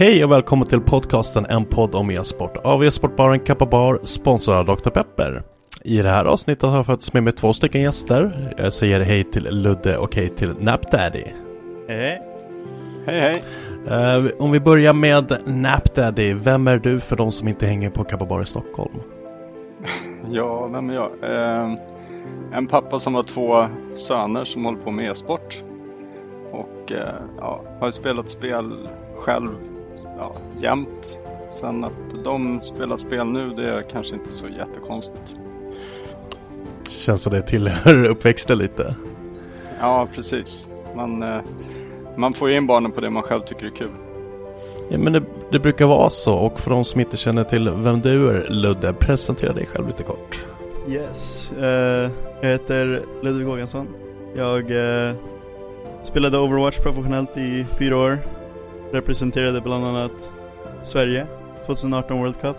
Hej och välkommen till podcasten En podd om e-sport av e-sportbaren Kappa Bar, sponsrad av Dr. Pepper. I det här avsnittet har jag faktiskt med mig två stycken gäster. Jag säger hej till Ludde och hej till Napdaddy. Hej hej. Hej. Uh, om vi börjar med Napdaddy, vem är du för de som inte hänger på Kappa Bar i Stockholm? ja, vem är jag? Uh, en pappa som har två söner som håller på med e-sport. Och uh, ja, har spelat spel själv ja, jämt. Sen att de spelar spel nu, det är kanske inte så jättekonstigt. Känns som det tillhör uppväxten lite. Ja, precis. Man, eh, man får in barnen på det man själv tycker är kul. Ja, men det, det, brukar vara så. Och för de som inte känner till vem du är, Ludde, presentera dig själv lite kort. Yes, uh, jag heter Ludvig Håkansson. Jag uh, spelade Overwatch professionellt i fyra år representerade bland annat Sverige 2018 World Cup.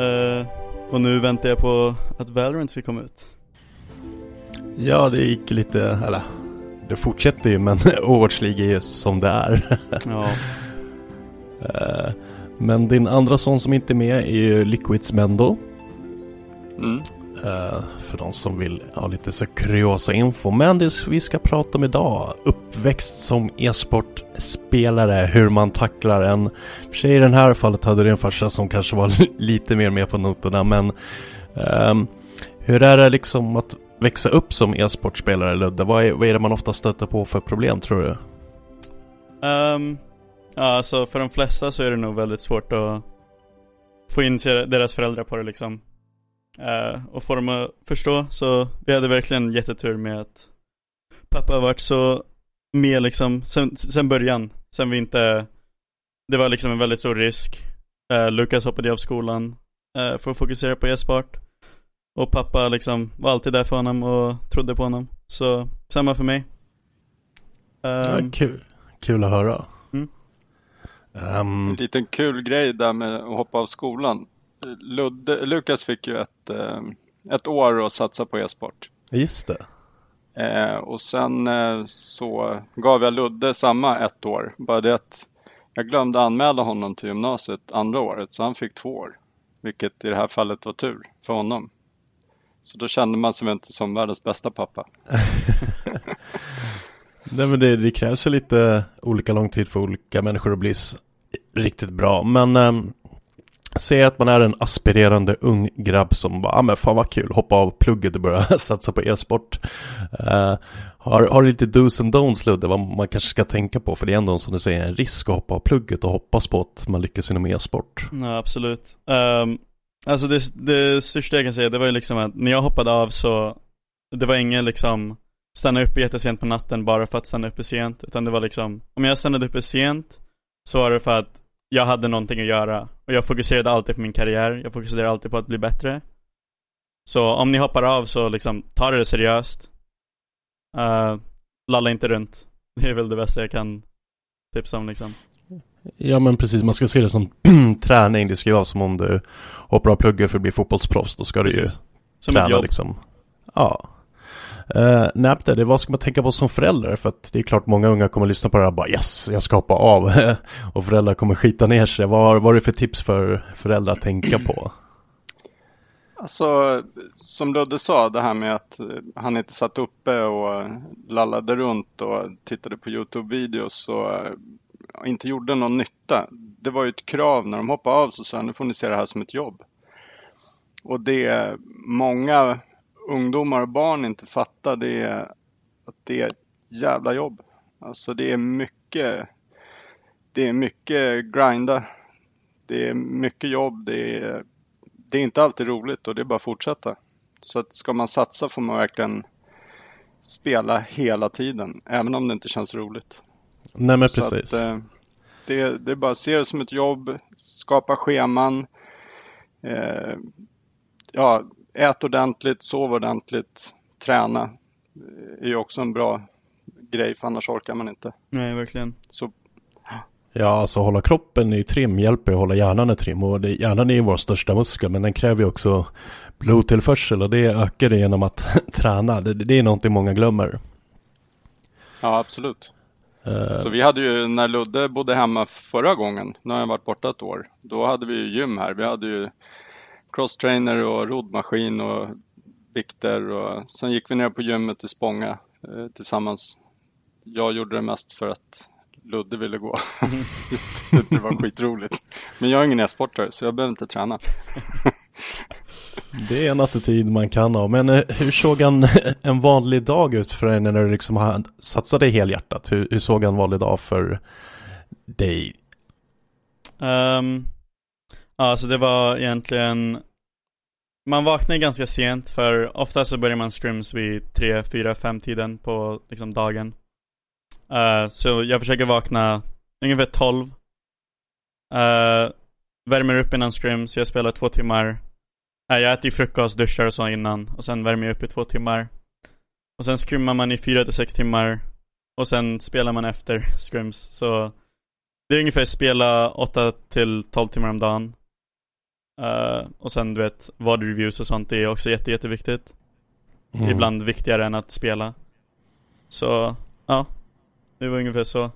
Uh, och nu väntar jag på att Valorant ska komma ut. Ja, det gick lite, eller det fortsätter ju men Overwatch League är ju som det är. ja. Uh, men din andra son som inte är med är ju Liquids Mendo. Mm. Eh, för de som vill ha lite så kuriosa info. Men det vi ska prata om idag, uppväxt som e-sportspelare, hur man tacklar en... För sig i det här fallet hade du en farsa som kanske var lite mer med på noterna, men um, hur är det liksom att växa upp som e-sportspelare Ludde? Vad är, vad är det man ofta stöter på för problem tror du? Um, ja, alltså för de flesta så är det nog väldigt svårt att få in deras föräldrar på det liksom. Uh, och få dem att förstå, så vi hade verkligen jättetur med att pappa har varit så med liksom, sen, sen början, sen vi inte, det var liksom en väldigt stor risk. Uh, Lukas hoppade av skolan uh, för att fokusera på e-sport. Och pappa liksom var alltid där för honom och trodde på honom. Så samma för mig. Um, ja, kul. Kul att höra. Mm. Um, en liten kul grej där med att hoppa av skolan. Ludde, Lukas fick ju ett, ett år att satsa på e-sport. Just det. Eh, och sen eh, så gav jag Ludde samma ett år. Bara det att jag glömde anmäla honom till gymnasiet andra året så han fick två år. Vilket i det här fallet var tur för honom. Så då kände man sig inte som världens bästa pappa. Nej men det, det krävs ju lite olika lång tid för olika människor att bli riktigt bra. Men um, Säg att man är en aspirerande ung grabb som bara, ah, men fan vad kul, hoppa av plugget och börja satsa på e-sport. Uh, Har, har lite dos and don'ts Ludde, vad man kanske ska tänka på? För det är ändå som du säger en risk att hoppa av plugget och hoppas på att man lyckas inom e-sport. Ja, absolut. Um, alltså det, det största jag kan säga, det var ju liksom att när jag hoppade av så, det var ingen liksom stanna uppe jättesent på natten bara för att stanna uppe sent. Utan det var liksom, om jag stannade uppe sent så var det för att jag hade någonting att göra. Och jag fokuserade alltid på min karriär, jag fokuserade alltid på att bli bättre. Så om ni hoppar av så liksom, ta det seriöst. Uh, lalla inte runt. Det är väl det bästa jag kan tipsa om liksom. Ja men precis, man ska se det som träning. Det ska ju vara som om du hoppar av plugget för att bli fotbollsproffs. Då ska precis. du ju som träna liksom. Ja. Uh, nej, det, vad ska man tänka på som förälder? För att det är klart många unga kommer att lyssna på det här och bara yes, jag ska hoppa av. och föräldrar kommer skita ner sig. Vad, vad är det för tips för föräldrar att tänka på? Alltså, som Ludde sa, det här med att eh, han inte satt uppe och lallade runt och tittade på Youtube-videos och eh, inte gjorde någon nytta. Det var ju ett krav när de hoppade av så sa han, nu får ni se det här som ett jobb. Och det många ungdomar och barn inte fattar det är att det är ett jävla jobb. Alltså det är mycket, det är mycket grinda. Det är mycket jobb, det är det är inte alltid roligt och det är bara att fortsätta. Så att ska man satsa får man verkligen spela hela tiden, även om det inte känns roligt. Nej men precis. Att, eh, det, det är bara att se det som ett jobb, skapa scheman. Eh, ja, ät ordentligt, sov ordentligt, träna. Det är ju också en bra grej för annars orkar man inte. Nej, verkligen. Så Ja, alltså hålla kroppen i trim hjälper att hålla hjärnan i trim och det, hjärnan är ju vår största muskel men den kräver ju också blodtillförsel och det ökar det genom att träna. Det, det, är någonting många glömmer. Ja, absolut. Uh, så vi hade ju, när Ludde bodde hemma förra gången, nu har jag varit borta ett år, då hade vi ju gym här. Vi hade ju crosstrainer och roddmaskin och vikter och sen gick vi ner på gymmet i Spånga eh, tillsammans. Jag gjorde det mest för att Ludde ville gå. det var skitroligt. Men jag är ingen e-sportare så jag behöver inte träna. det är en attityd man kan ha. Men eh, hur såg en, en vanlig dag ut för dig när du liksom satsade helhjärtat? Hur, hur såg en vanlig dag för dig? Um, alltså det var egentligen man vaknar ganska sent för ofta så börjar man scrims vid 3, 4, 5 tiden på liksom dagen. Uh, så jag försöker vakna ungefär 12. Uh, eh, värmer upp innan scrims, så jag spelar två timmar. Uh, jag äter frukost, duschar och så innan. Och sen värmer jag upp i två timmar. Och sen scrimmar man i 4 till 6 timmar. Och sen spelar man efter scrims. Så det är ungefär spela 8 till 12 timmar om dagen. Uh, och sen du vet, vad reviews och sånt det är också jätte, jätteviktigt. Mm. Ibland viktigare än att spela. Så, ja. Det var ungefär så.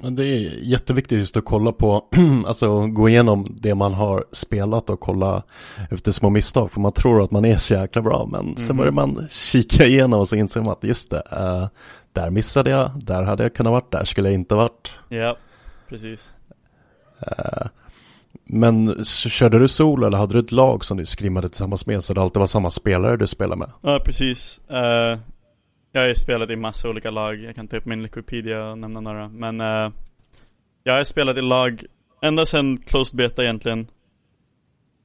Det är jätteviktigt just att kolla på, alltså gå igenom det man har spelat och kolla efter små misstag. För man tror att man är så jäkla bra men mm. sen börjar man kika igenom och så inser man att just det, uh, där missade jag, där hade jag kunnat varit, där skulle jag inte varit. Ja, precis. Uh, men körde du solo eller hade du ett lag som du skrimmade tillsammans med så det alltid var samma spelare du spelade med? Ja, precis. Uh, jag har ju spelat i massa olika lag, jag kan ta upp min Wikipedia och nämna några. Men uh, jag har spelat i lag ända sedan Closed Beta egentligen.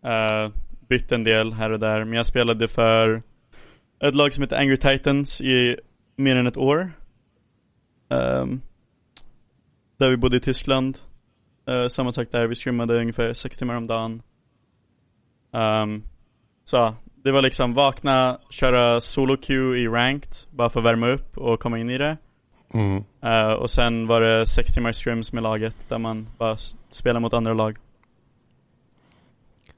Uh, bytt en del här och där, men jag spelade för ett lag som heter Angry Titans i mer än ett år. Um, där vi bodde i Tyskland. Uh, samma sak där, vi scrimmade ungefär 6 timmar om dagen. Um, så det var liksom vakna, köra solo queue i ranked, bara för att värma upp och komma in i det. Mm. Uh, och sen var det sex timmar scrims med laget där man bara spelar mot andra lag.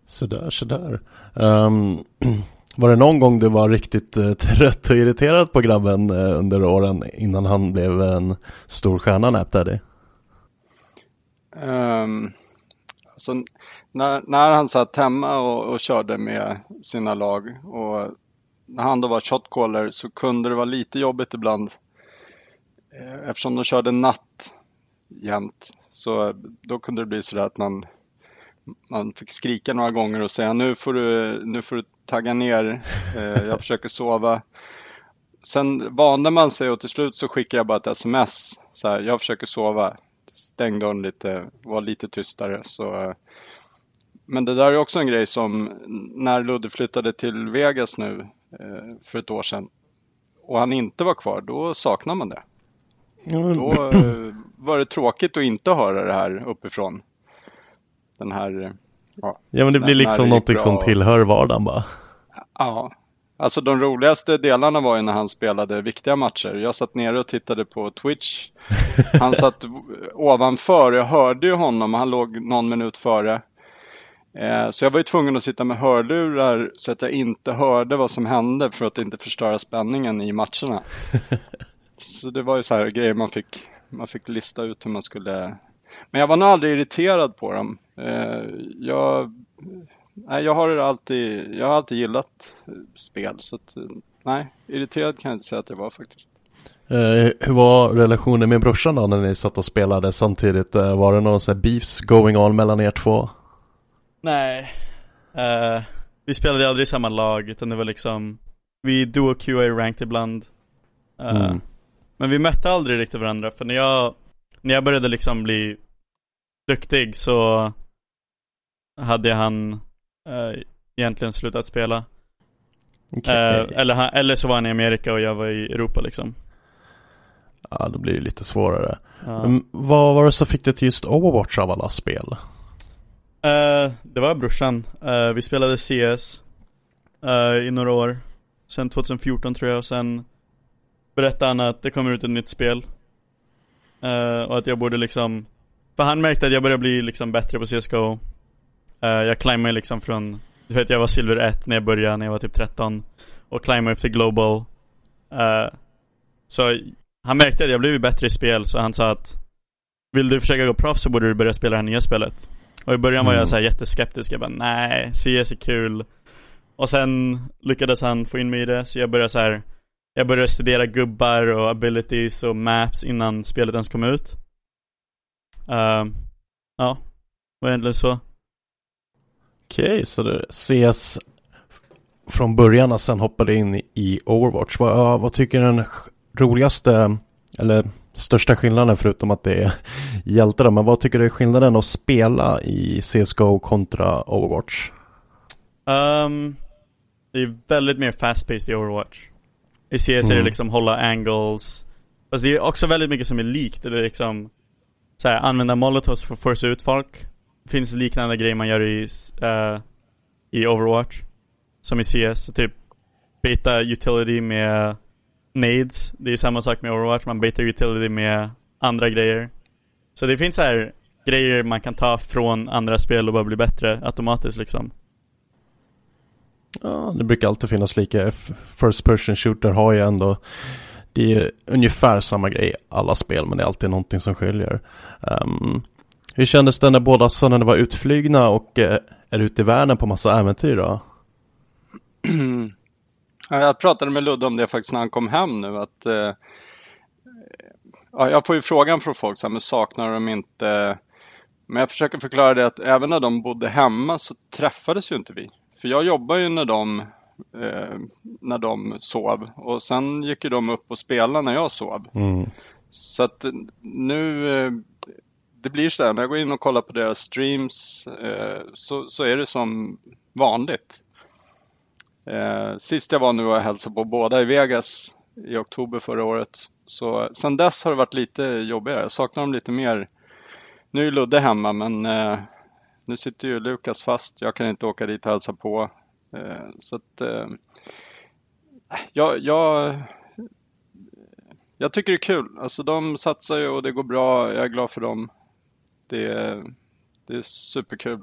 Sådär, sådär. Um, var det någon gång du var riktigt uh, trött och irriterad på grabben uh, under åren innan han blev en stor stjärna, Napdaddy? Um, alltså, när, när han satt hemma och, och, körde med sina lag och när han då var shotcaller så kunde det vara lite jobbigt ibland eh, eftersom de körde natt jämt. Så då kunde det bli så att man, man fick skrika några gånger och säga nu får du, nu får du tagga ner, eh, jag försöker sova. sen vande man sig och till slut så skickade jag bara ett sms. Så här, jag försöker sova. Stäng dörren lite, var lite tystare. Så, men det där är också en grej som när Ludde flyttade till Vegas nu eh, för ett år sedan och han inte var kvar, då saknar man det. Då eh, var det tråkigt att inte höra det här uppifrån. Den här... Ja, ja men det blir liksom någonting som tillhör vardagen bara. Ja, Alltså de roligaste delarna var ju när han spelade viktiga matcher. Jag satt nere och tittade på Twitch. Han satt ovanför, jag hörde ju honom, han låg någon minut före. Eh, så jag var ju tvungen att sitta med hörlurar så att jag inte hörde vad som hände för att inte förstöra spänningen i matcherna. Så det var ju så här grejer man fick, man fick lista ut hur man skulle. Men jag var nog aldrig irriterad på dem. Eh, jag nej, jag har alltid, jag har alltid gillat spel så att, nej, irriterad kan jag inte säga att jag var faktiskt. Uh, hur var relationen med brorsan då när ni satt och spelade samtidigt? Uh, var det någon sån här beefs going on mellan er två? Nej, uh, vi spelade aldrig i samma lag utan det var liksom Vi duo QA ranked ibland mm. Men vi mötte aldrig riktigt varandra för när jag När jag började liksom bli Duktig så Hade han uh, egentligen slutat spela. Okay. Uh, eller, han, eller så var han i Amerika och jag var i Europa liksom. Ja, då blir det lite svårare. Ja. Men vad var det som fick dig till just Overwatch av alla spel? Uh, det var brorsan. Uh, vi spelade CS uh, i några år. Sen 2014 tror jag och sen berättade han att det kommer ut ett nytt spel. och att jag borde liksom För han märkte att jag började bli liksom bättre på CSGO. Uh, jag climbade liksom från, du vet jag var silver 1 när jag började, när jag var typ 13. Och climbade upp till global. Uh, så han märkte att jag blev bättre i spel, så han sa att Vill du försöka gå proffs så borde du börja spela det här nya spelet. Och i början var jag mm. så här jätteskeptisk, jag bara nej, CS är kul. Och sen lyckades han få in mig i det, så jag började så här Jag började studera gubbar och abilities och maps innan spelet ens kom ut. Uh, ja, var egentligen så. Okej, så det ses från början och sen hoppade in i Overwatch. Vad, vad tycker du är den roligaste eller största skillnaden förutom att det är hjältar men vad tycker du är skillnaden att spela i CSGO kontra Overwatch? Um, det är väldigt mer fast-paced i Overwatch. I CS mm. är det mm. liksom hålla angles. Fast det är också väldigt mycket som är likt. Det är liksom så här, använda molotovs för att forsa ut folk finns liknande grejer man gör i, uh, i Overwatch. Som i CS, så typ beta utility med nades. Det är samma sak med Overwatch, man beta utility med andra grejer. Så det finns här grejer man kan ta från andra spel och bara bli bättre automatiskt liksom. Ja, det brukar alltid finnas lika. First person shooter har ju ändå det är ungefär samma grej i alla spel men det är alltid någonting som skiljer. Um, hur kändes det när båda sönerna var utflygna och eh, är ute i världen på massa äventyr då? Jag pratade med Ludde om det faktiskt när han kom hem nu att eh, ja, jag får ju frågan från folk så här, men saknar de inte men jag försöker förklara det att även när de bodde hemma så träffades ju inte vi. För jag jobbar ju när de, eh, när de sov och sen gick ju de upp och spelade när jag sov. Mm. Så att nu eh, det blir så här, när jag går in och kollar på deras streams eh, så, så är det som vanligt. Eh, sist jag var nu och hälsade på båda i Vegas i oktober förra året. Så sen dess har det varit lite jobbigare. Jag saknar dem lite mer. Nu är Ludde hemma men eh, nu sitter ju Lukas fast. Jag kan inte åka dit och hälsa på. Eh, så att eh, jag, jag, jag tycker det är kul. Alltså de satsar ju och det går bra. Jag är glad för dem det är, det är superkul.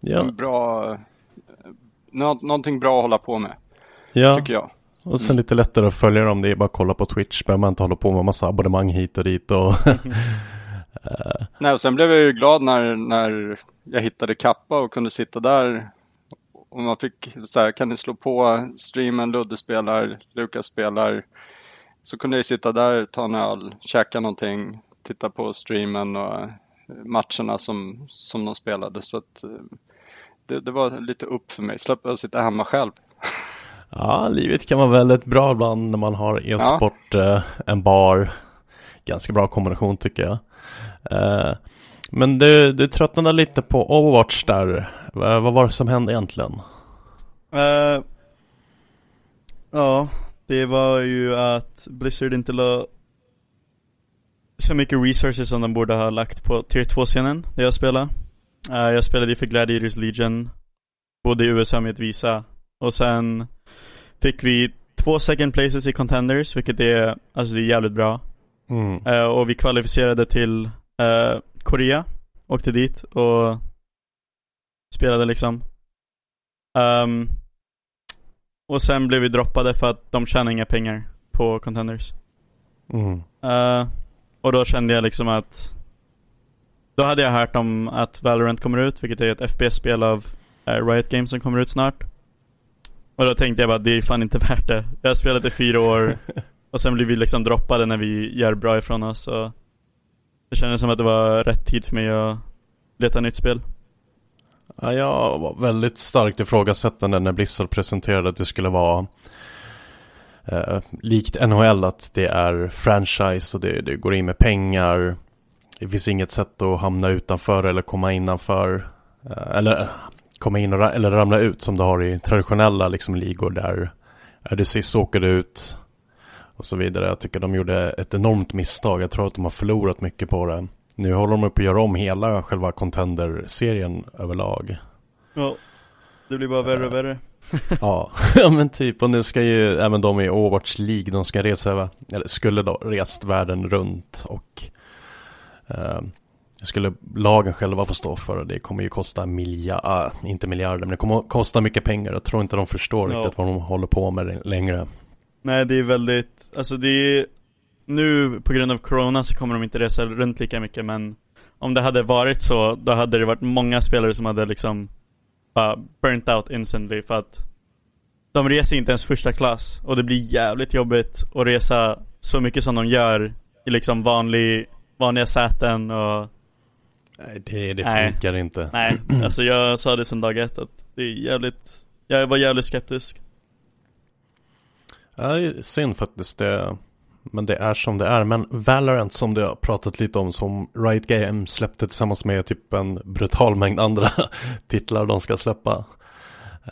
Ja. En bra, någonting bra att hålla på med. Ja. Tycker jag. Och sen mm. lite lättare att följa dem. Det är bara att kolla på Twitch. Behöver man inte hålla på med massa abonnemang hit och dit. Och Nej, och sen blev jag ju glad när, när jag hittade Kappa och kunde sitta där. Och man fick så här, kan ni slå på streamen, Ludde spelar, Lukas spelar. Så kunde jag sitta där, ta en öl, käka någonting, titta på streamen och matcherna som, som de spelade. Så att, eh, det, det var lite upp för mig. Slapp jag sitta hemma själv. Ja, livet kan vara väldigt bra ibland när man har e-sport, ja. Eh, en bar. Ganska bra kombination tycker jag. Eh, men du, du tröttnade lite på Overwatch där. Vad var det som hände egentligen? Uh, ja, det var ju att Blizzard inte la så mycket resources som de borde ha lagt på tier 2-scenen där jag spelade. Uh, jag spelade ju för Gladiators Legion, bodde i USA med ett visa och sen fick vi två second places i contenders, vilket är, alltså det är jävligt bra. Mm. Uh, och vi kvalificerade till uh, Korea, åkte dit och spelade liksom. Um, och sen blev vi droppade för att de tjänar inga pengar på contenders. Mm. Uh, och då kände jag liksom att Då hade jag hört om att Valorant kommer ut, vilket är ett FPS-spel av uh, Riot Games som kommer ut snart. Och då tänkte jag bara, det är fan inte värt det. Jag har spelat i fyra år och sen blir vi liksom droppade när vi gör bra ifrån oss. Och det kändes som att det var rätt tid för mig att leta nytt spel. Ja, jag var väldigt starkt ifrågasättande när Blizzard presenterade att det skulle vara eh, likt NHL att det är franchise och det, det, går in med pengar. Det finns inget sätt att hamna utanför eller komma innanför. Eh, eller komma in och, eller ramla ut som du har i traditionella liksom, ligor där är du sist åker du ut och så vidare. Jag tycker de gjorde ett enormt misstag. Jag tror att de har förlorat mycket på det. Nu håller de upp att göra om hela själva Contender-serien överlag. Ja, det blir bara värre och värre. ja. ja, men typ. Och nu ska ju även de i Overwatch League, de ska resa eller skulle då rest världen runt och eh, skulle lagen själva få stå för det. Det kommer ju kosta miljarder, äh, inte miljarder, men det kommer kosta mycket pengar. Jag tror inte de förstår ja. riktigt vad de håller på med längre. Nej, det är väldigt, alltså det är nu på grund av corona så kommer de inte resa runt lika mycket men om det hade varit så, då hade det varit många spelare som hade liksom bara burnt out instantly för att de reser inte ens första klass och det blir jävligt jobbigt att resa så mycket som de gör i liksom vanlig, vanliga säten och Nej, det, det funkar Nej. inte. Nej, alltså jag sa det sedan dag ett att det är jävligt, jag var jävligt skeptisk. Ja, det är synd faktiskt. Det, men det är som det är. Men Valorant som du har pratat lite om som Riot Games släppte tillsammans med typ en brutal mängd andra titlar de ska släppa.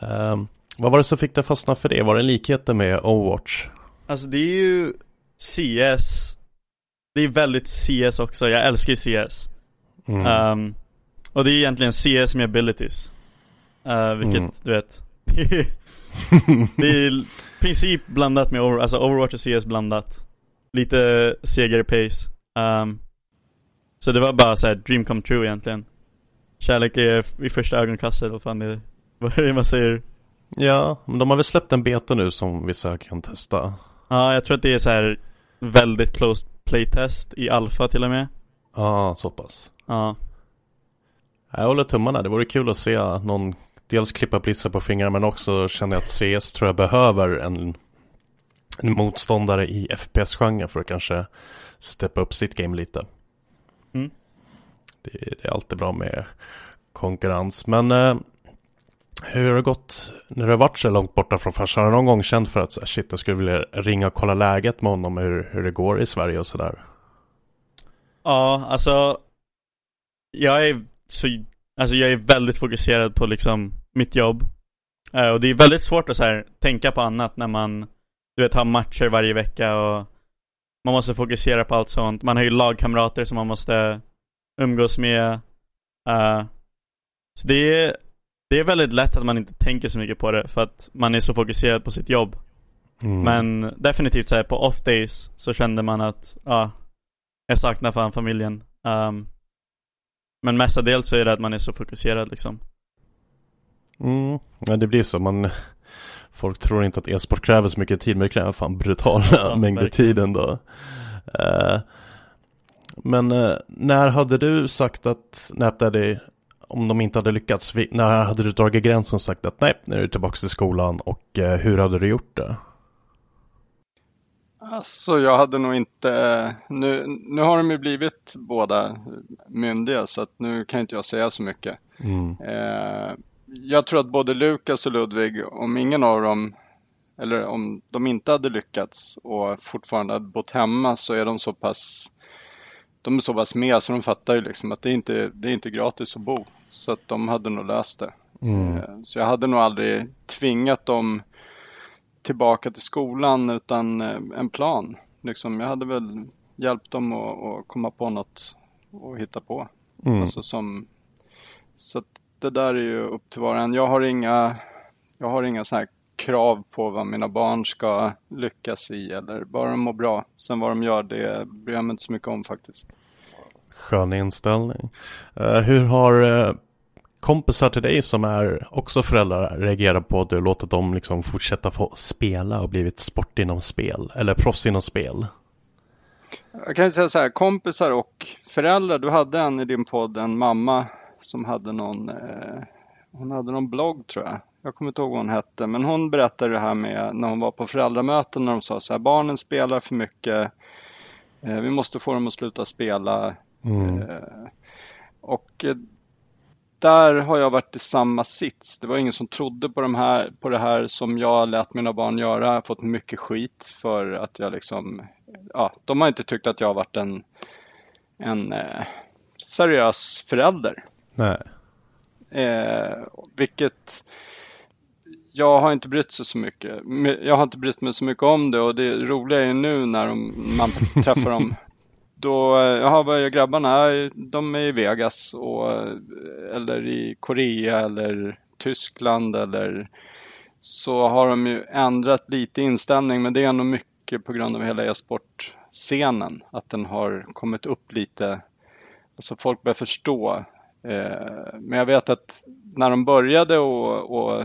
Um, vad var det som fick dig fastna för det? Var det likheter med Overwatch? Alltså det är ju CS. Det är väldigt CS också. Jag älskar ju CS. Mm. Um, och det är egentligen CS med abilities. Uh, vilket mm. du vet. det är i princip blandat med Overwatch, alltså Overwatch och CS blandat lite segare pace. Um, så det var bara så här, dream come true egentligen. Kärlek är i första ögonkastet, vad fan det, vad är det man säger? Ja, men de har väl släppt en beta nu som vissa kan testa. Ja, jag tror att det är så här väldigt closed playtest i alfa till och med. Ja, så pass. Ja. Jag håller tummarna, det vore kul att se någon dels klippa blissa på fingrarna men också känner jag att CS tror jag behöver en en motståndare i FPS-genren för att kanske steppa upp sitt game lite. Mm. Det, det, är alltid bra med konkurrens. Men eh, hur har det gått när du har varit så långt borta från farsan? Har du någon gång känt för att shit, jag skulle vilja ringa och kolla läget med honom, hur, hur det går i Sverige och sådär? Ja, alltså jag är så, alltså jag är väldigt fokuserad på liksom mitt jobb. Uh, och det är väldigt svårt att så här, tänka på annat när man du vet, ha matcher varje vecka och man måste fokusera på allt sånt. Man har ju lagkamrater som man måste umgås med. Uh, så det är, det är väldigt lätt att man inte tänker så mycket på det för att man är så fokuserad på sitt jobb. Mm. Men definitivt så här, på off days så kände man att, ja, uh, jag saknar fan familjen. Um, men mestadels så är det att man är så fokuserad liksom. Mm, ja det blir så. Man, Folk tror inte att e-sport kräver så mycket tid men det kräver fan brutala ja, mängder tid ändå. Uh, men uh, när hade du sagt att NapDaddy, om de inte hade lyckats, när hade du dragit gränsen och sagt att nej, nu är du tillbaka till skolan och uh, hur hade du gjort det? Alltså jag hade nog inte, nu, nu har de ju blivit båda myndiga så att nu kan inte jag säga så mycket. Mm jag tror att både Lukas och Ludvig, om ingen av dem eller om de inte hade lyckats och fortfarande hade bott hemma så är de så pass de är så pass med så de fattar ju liksom att det är inte det är inte gratis att bo. Så att de hade nog löst det. Mm. Eh, så jag hade nog aldrig tvingat dem tillbaka till skolan utan eh, en plan. Liksom, jag hade väl hjälpt dem att, att komma på något och hitta på. Mm. Alltså som, så att det där är ju upp till var. Jag har inga, jag har inga så här krav på vad mina barn ska lyckas i eller bara de mår bra. Sen vad de gör det bryr jag mig inte så mycket om faktiskt. Skön inställning. Uh, hur har uh, kompisar till dig som är också föräldrar reagerat på att du låtit dem liksom fortsätta få spela och blivit sport inom spel eller proffs inom spel? Jag kan säga så här, kompisar och föräldrar. Du hade en i din podd, en mamma som hade någon, eh, hon hade någon blogg tror jag. Jag kommer inte ihåg vad hon hette, men hon berättade det här med när hon var på föräldramöten när de sa så här, barnen spelar för mycket, eh, vi måste få dem att sluta spela. Mm. Eh, och eh, där har jag varit i samma sits. Det var ingen som trodde på, de här, på det här som jag lät mina barn göra. Jag har fått mycket skit för att jag liksom, ja, de har inte tyckt att jag har varit en, en eh, seriös förälder. Nej. Eh, vilket jag har inte brytt sig så mycket. Jag har inte brytt mig så mycket om det och det roliga är nu när de, man träffar dem då, jaha vad gör grabbarna? De är i Vegas och, eller i Korea eller Tyskland eller så har de ju ändrat lite inställning men det är nog mycket på grund av hela e-sportscenen. Att den har kommit upp lite, alltså folk börjar förstå. Eh, men jag vet att när de började och, och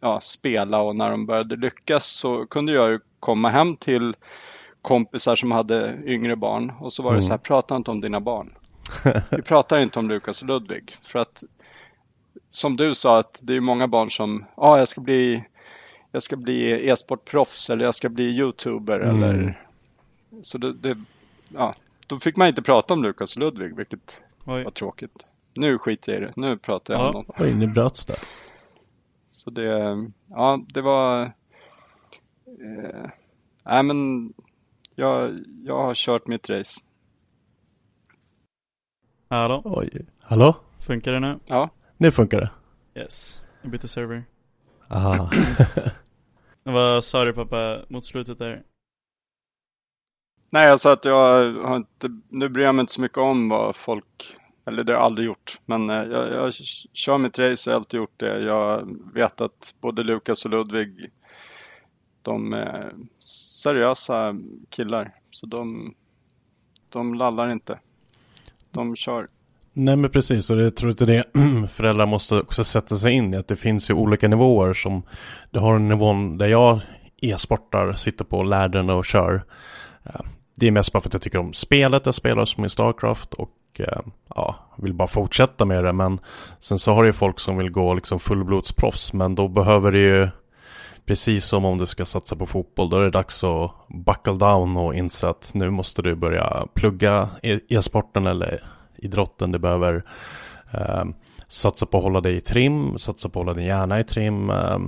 ja, spela och när de började lyckas så kunde jag ju komma hem till kompisar som hade yngre barn och så var det mm. så här, prata inte om dina barn. Vi pratar inte om Lukas och Ludvig för att som du sa att det är många barn som, ja ah, jag ska bli jag ska bli e-sportproffs eller jag ska bli youtuber mm. eller så det, det, ja, då fick man inte prata om Lukas och Ludvig vilket Oj. var tråkigt. Nu skiter jag i det, nu pratar jag ja. om dem. Oj, nu bröts det. Så det, ja det var, eh, nej men jag, jag har kört mitt race. Hallå? Oj. Hallå? Funkar det nu? Ja. Nu funkar det. Yes. Jag bytte server. Aha. Vad sa du pappa mot slutet där? Nej, jag sa att jag har inte, nu bryr jag mig inte så mycket om vad folk, eller det har jag aldrig gjort, men eh, jag, jag kör mitt race, jag har alltid gjort det. Jag vet att både Lukas och Ludvig de är seriösa killar. Så de, de lallar inte. De kör. Nej men precis, och det tror inte det föräldrar måste också sätta sig in i att det finns ju olika nivåer som du har en nivån där jag e-sportar, sitter på lärden och kör. Det är mest bara för att jag tycker om spelet, jag spelar som i Starcraft och eh, ja, vill bara fortsätta med det. Men sen så har det ju folk som vill gå liksom fullblodsproffs, men då behöver det ju precis som om du ska satsa på fotboll, då är det dags att buckle down och inse att nu måste du börja plugga e- e-sporten eller idrotten. Du behöver eh, satsa på att hålla dig i trim, satsa på att hålla din hjärna i trim. Eh,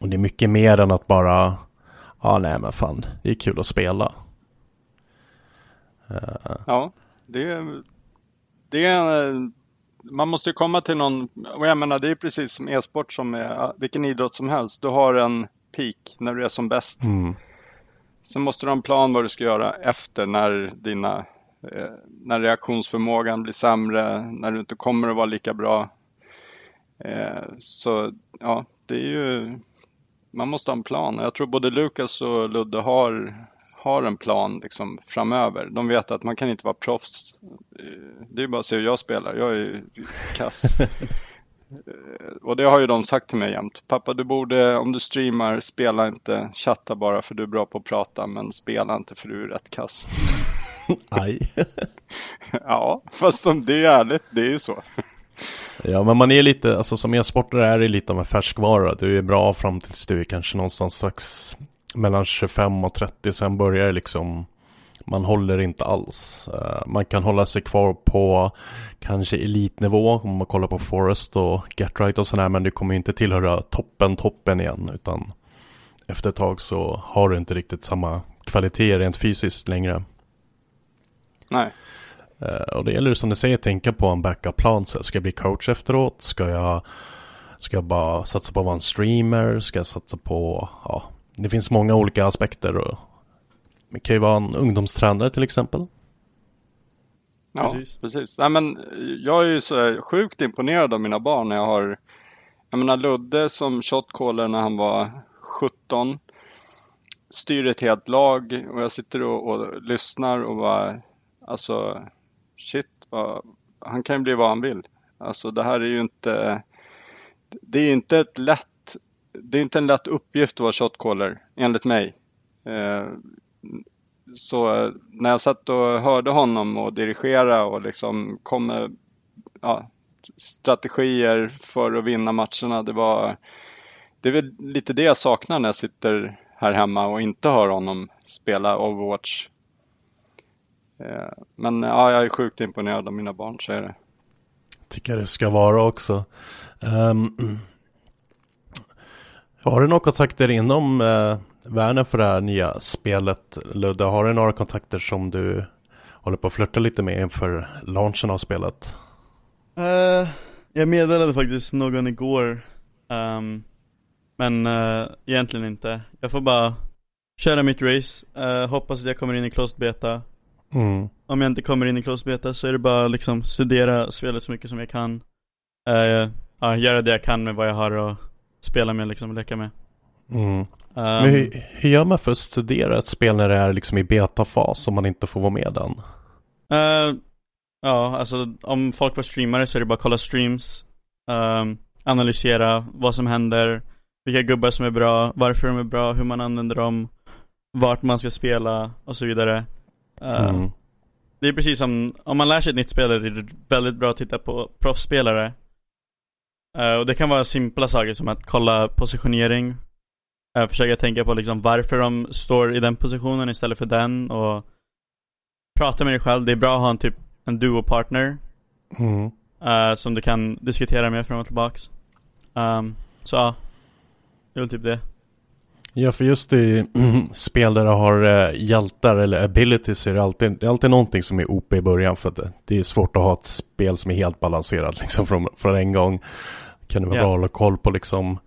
och det är mycket mer än att bara, ja ah, nej men fan, det är kul att spela. Eh. Ja, det det är man måste ju komma till någon, och jag menar det är precis som e-sport som är vilken idrott som helst. Du har en peak när du är som bäst. Mm. Sen måste du ha en plan vad du ska göra efter när dina eh, när reaktionsförmågan blir sämre, när du inte kommer att vara lika bra. Eh, så ja, det är ju man måste ha en plan. Jag tror både Lukas och Ludde har har en plan liksom framöver. De vet att man kan inte vara proffs. Det är bara att se hur jag spelar. Jag är kass. Och det har ju de sagt till mig jämt. Pappa, du borde, om du streamar, spela inte, chatta bara för du är bra på att prata, men spela inte för du är rätt kass. Aj. ja, fast om det är ärligt, det är ju så. Ja, men man är lite, alltså som e-sportare är det lite av en färskvara. Du är bra fram tills du är kanske någonstans strax mellan 25 och 30 sen börjar det liksom man håller inte alls. Uh, man kan hålla sig kvar på kanske elitnivå om man kollar på Forest och Get Right och sådär men du kommer inte tillhöra toppen toppen igen utan efter ett tag så har du inte riktigt samma kvalitet rent fysiskt längre. Nej. Uh, och det gäller som du säger tänka på en backup-plan. Ska jag bli coach efteråt? Ska jag, ska jag bara satsa på att vara en streamer? Ska jag satsa på, ja, det finns många olika aspekter. Och, det kan ju vara en ungdomstränare till exempel. Ja, precis. precis. Nej, men jag är ju så sjukt imponerad av mina barn när jag har, jag menar Ludde som shotcaller när han var 17, styr ett helt lag och jag sitter och, och lyssnar och bara, alltså shit, vad, han kan ju bli vad han vill. Alltså det här är ju inte, det är inte ett lätt, det är inte en lätt uppgift att vara shotcaller, enligt mig. Eh, så eh, när jag satt och hörde honom och dirigera och liksom kom med ja, strategier för att vinna matcherna, det var, det är väl lite det jag saknar när jag sitter här hemma och inte hör honom spela Overwatch eh, men ja, jag är sjukt imponerad av mina barn, så är det. Tycker det ska vara också. Um, har du några kontakter inom uh, världen för det här nya spelet, Ludde? Har du några kontakter som du håller på att flirta lite med inför launchen av spelet? Uh, jag meddelade faktiskt någon igår. Um, men uh, egentligen inte. Jag får bara köra mitt race. Uh, hoppas att jag kommer in i closed beta. Mm. Om jag inte kommer in i close beta så är det bara liksom studera spelet så mycket som jag kan. Uh, ja, göra det jag kan med vad jag har att spela med liksom, leka med. Mm. Um, Men hur, hur, gör man för att studera ett spel när det är liksom i betafas om man inte får vara med den? Uh, ja, alltså om folk var streamare så är det bara att kolla streams. Um, analysera vad som händer, vilka gubbar som är bra, varför de är bra, hur man använder dem, vart man ska spela och så vidare. Uh, mm. Det är precis som, om man lär sig ett nytt spel är det väldigt bra att titta på proffsspelare. Uh, och det kan vara simpla saker som att kolla positionering. Uh, försöka tänka på liksom varför de står i den positionen istället för den och prata med dig själv. Det är bra att ha en typ en duo-partner. Mm. Uh, som du kan diskutera med fram och tillbaks. Um, så ja, det är väl typ det. Ja, för just i spel där du har uh, hjältar eller abilities så är det alltid, det är alltid någonting som är OP i början för att det, det är svårt att ha ett spel som är helt balanserat liksom från, från en gång. Kan det vara yeah. bra att hålla koll på liksom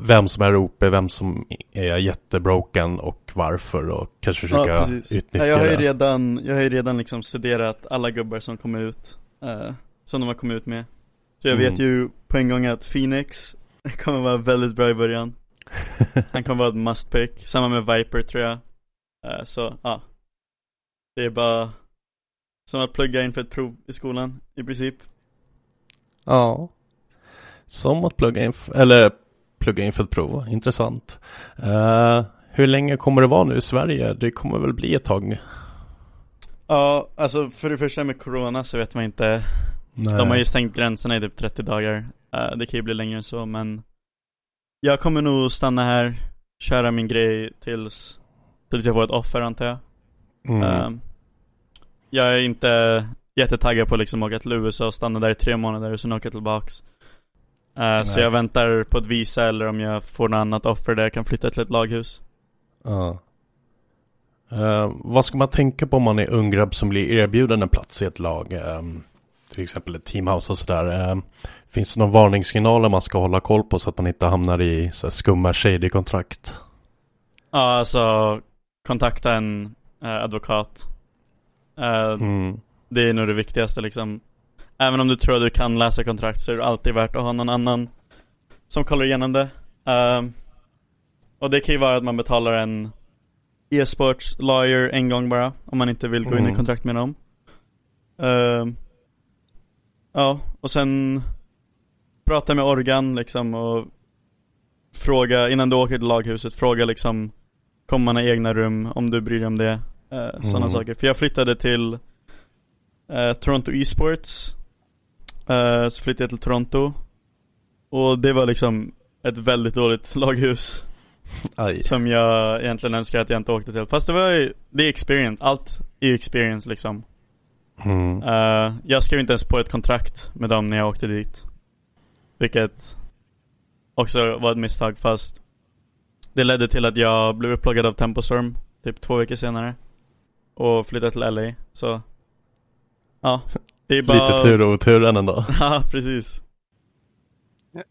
vem som är OP, vem som är jättebroken och varför och kanske försöka ja, utnyttja ja, jag har ju redan, Jag har ju redan liksom studerat alla gubbar som kommer ut, uh, som de har kommit ut med. Så jag mm. vet ju på en gång att Phoenix kommer vara väldigt bra i början. Han kommer vara ett must pick. Samma med Viper tror jag. Uh, så ja. Det är bara som att plugga in för ett prov i skolan i princip. Ja. Som att plugga in, eller plugga in för ett prov. Intressant. Uh, hur länge kommer det vara nu i Sverige? Det kommer väl bli ett tag? Ja, alltså för det första med Corona så vet man inte. Nej. De har ju stängt gränserna i typ 30 dagar. Uh, det kan ju bli längre än så men jag kommer nog stanna här, köra min grej tills, tills jag får ett offer antar jag. Mm. Uh, jag är inte jättetaggad på liksom att åka till USA och stanna där i tre månader och sen åka tillbaks. Uh, så jag väntar på ett visa eller om jag får något annat offer där jag kan flytta till ett laghus. Ja. Uh, vad ska man tänka på om man är ung grabb som blir erbjuden en plats i ett lag? Um, till exempel ett teamhouse och sådär. Um, Finns det någon varningssignaler man ska hålla koll på så att man inte hamnar i så här, skumma shady kontrakt? Ja, alltså kontakta en eh, advokat. Mm. Det är nog det viktigaste liksom. Även om du tror att du kan läsa kontrakt så är det alltid värt att ha någon annan som kollar igenom det. Eh, och det kan ju vara att man betalar en e-sports lawyer en gång bara, om man inte vill gå in i mm. kontrakt med dem. Uh, ja, och sen prata med Organ liksom och fråga, innan du åker till laghuset, fråga liksom Kommer man ha egna rum, om du bryr dig om det eh, Sådana mm. saker. För jag flyttade till eh, Toronto Esports eh, Så flyttade jag till Toronto Och det var liksom ett väldigt dåligt laghus Aj. Som jag egentligen önskar att jag inte åkte till Fast det var ju, det är experience, allt är experience liksom mm. uh, Jag skrev inte ens på ett kontrakt med dem när jag åkte dit vilket också var ett misstag fast det ledde till att jag blev upploggad av Tempostorm typ två veckor senare. Och flyttade till LA, så Ja, det är bara... Lite tur och oturen ändå. ja, precis.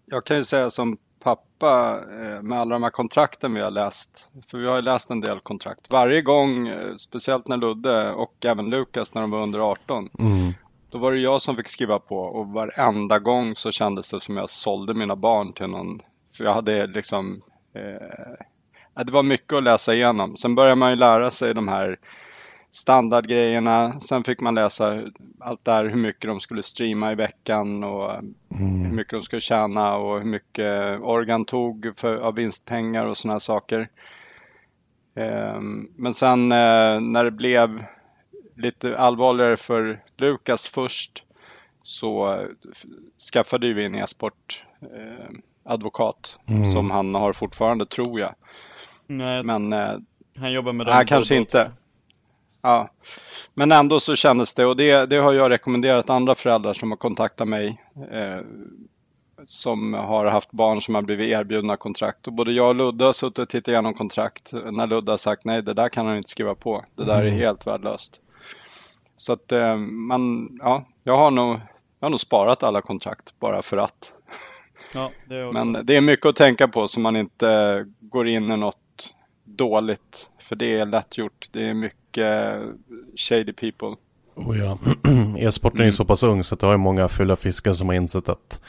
Jag kan ju säga som pappa eh, med alla de här kontrakten vi har läst. För vi har ju läst en del kontrakt. Varje gång, eh, speciellt när Ludde och även Lukas när de var under 18. Mm. Då var det jag som fick skriva på och varenda gång så kändes det som jag sålde mina barn till någon. För jag hade liksom, eh, det var mycket att läsa igenom. Sen börjar man ju lära sig de här standardgrejerna. Sen fick man läsa allt där hur mycket de skulle streama i veckan och mm. hur mycket de skulle tjäna och hur mycket Organ tog för, av vinstpengar och sådana saker. Um, men sen uh, när det blev lite allvarligare för Lukas först så skaffade vi en e-sport uh, advokat mm. som han har fortfarande tror jag. Nej, men han jobbar med dem. Nej, kanske inte. Ja, men ändå så kändes det och det, det har jag rekommenderat andra föräldrar som har kontaktat mig eh, som har haft barn som har blivit erbjudna kontrakt och både jag och Ludde har suttit och tittat igenom kontrakt när Ludde har sagt nej, det där kan han inte skriva på. Det där är mm. helt värdelöst. Så att eh, man, ja, jag har nog, jag har nog sparat alla kontrakt bara för att. Ja, det Men det är mycket att tänka på så man inte går in i något dåligt. För det är lätt gjort. Det är mycket shady people. Oh ja. E-sporten är ju mm. så pass ung så det har ju många fulla fiskar som har insett att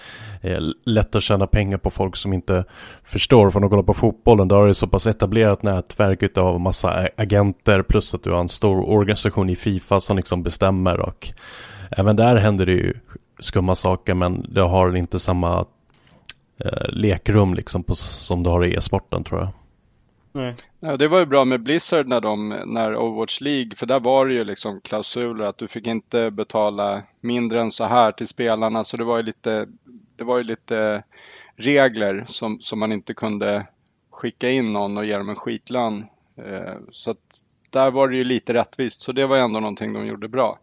det är lätt att tjäna pengar på folk som inte förstår. För att kolla på fotbollen, då har du så pass etablerat nätverk av massa agenter plus att du har en stor organisation i Fifa som liksom bestämmer och även där händer det ju skumma saker men det har inte samma eh, lekrum liksom på, som du har i e-sporten tror jag. Nej. Ja, det var ju bra med Blizzard när, de, när Overwatch League, för där var det ju liksom klausuler att du fick inte betala mindre än så här till spelarna. Så det var ju lite, det var ju lite regler som, som man inte kunde skicka in någon och ge dem en skitlön. Eh, så att där var det ju lite rättvist, så det var ändå någonting de gjorde bra.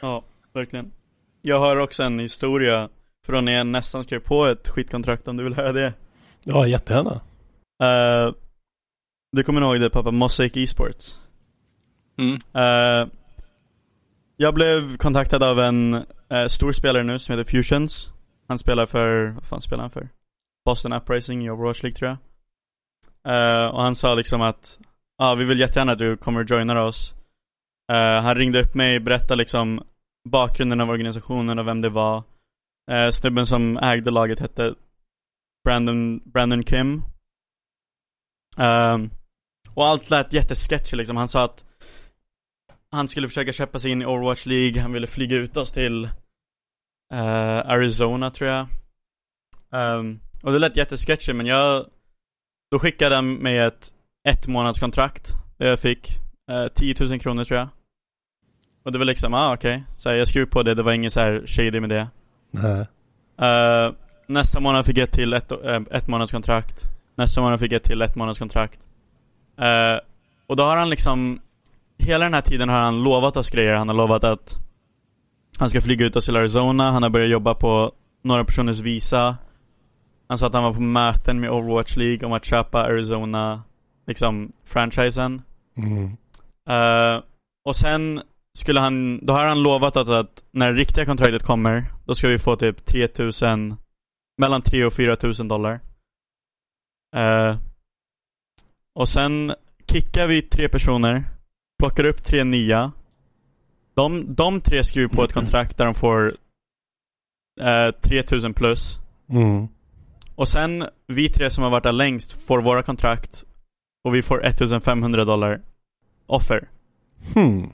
Ja, verkligen. Jag har också en historia från när jag nästan skrev på ett skitkontrakt om du vill höra det. Ja, jättegärna. Uh, du kommer ihåg det pappa, Mosaic Esports? Mm. Uh, jag blev kontaktad av en uh, stor spelare nu som heter Fusions. Han spelar för, vad fan spelar han för? Boston Uprising i Overwatch League tror jag. Uh, och han sa liksom att, ja ah, vi vill jättegärna att du kommer och joinar oss. han ringde upp mig, berättade liksom bakgrunden av organisationen och vem det var. snubben som ägde laget hette Brandon, Brandon Kim. Um, och allt lät jättesketchy liksom. Han sa att han skulle försöka köpa sig in i Overwatch League, han ville flyga ut oss till uh, Arizona tror jag. Um, och det lät jättesketchy men jag Då skickade han mig ett ett månads kontrakt där jag fick uh, eh, 10 000 kronor tror jag. Och det var liksom, ah okej. Okay. Så jag skrev på det, det var inget så här shady med det. Nej. Uh, nästa månad fick jag ett till ett, ett månads kontrakt. Nästa månad fick jag ett till ett månads kontrakt. Uh, och då har han liksom Hela den här tiden har han lovat oss grejer. Han har lovat att han ska flyga ut oss till Arizona. Han har börjat jobba på några personers visa. Han sa att han var på möten med Overwatch League om att köpa Arizona, liksom, franchisen. Mm. Uh, och sen skulle han, då har han lovat att, att när det riktiga kontraktet kommer, då ska vi få typ 3000, mellan 3 och 4000 dollar. Uh, och sen kickar vi tre personer, plockar upp tre nya. De, de tre skriver på ett kontrakt där de får eh, 3000 plus. Mm. Och sen, vi tre som har varit där längst får våra kontrakt och vi får 1500 dollar offer. Hmm.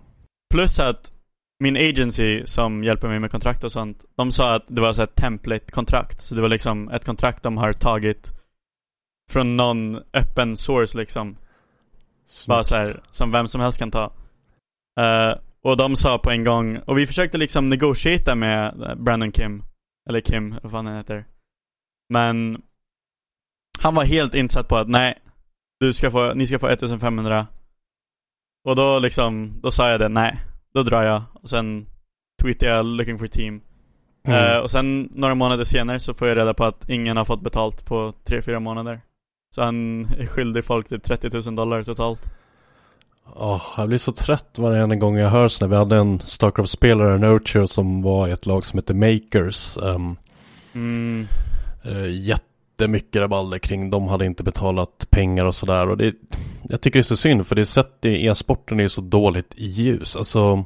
Plus att min agency som hjälper mig med kontrakt och sånt, de sa att det var så ett template-kontrakt. Så det var liksom ett kontrakt de har tagit från någon öppen source liksom. Snyggt. Bara så här, som vem som helst kan ta. Uh, och de sa på en gång, och vi försökte liksom negotiata med Brandon Kim. Eller Kim, vad fan han heter. Men han var helt insatt på att nej, du ska få, ni ska få 1500. Och då liksom, då sa jag det, nej, då drar jag. Och sen tweetade jag 'looking for team' mm. uh, Och sen några månader senare så får jag reda på att ingen har fått betalt på 3-4 månader. Så han är skyldig folk typ 30 000 dollar totalt. Oh, jag blir så trött varje gång jag hör sådär. Vi hade en Starcraft-spelare, Nurture, som var i ett lag som heter Makers. Um, mm. uh, jättemycket rabalder kring. De hade inte betalat pengar och sådär. Och det, jag tycker det är så synd för det sätter e-sporten är så dåligt i ljus. Alltså,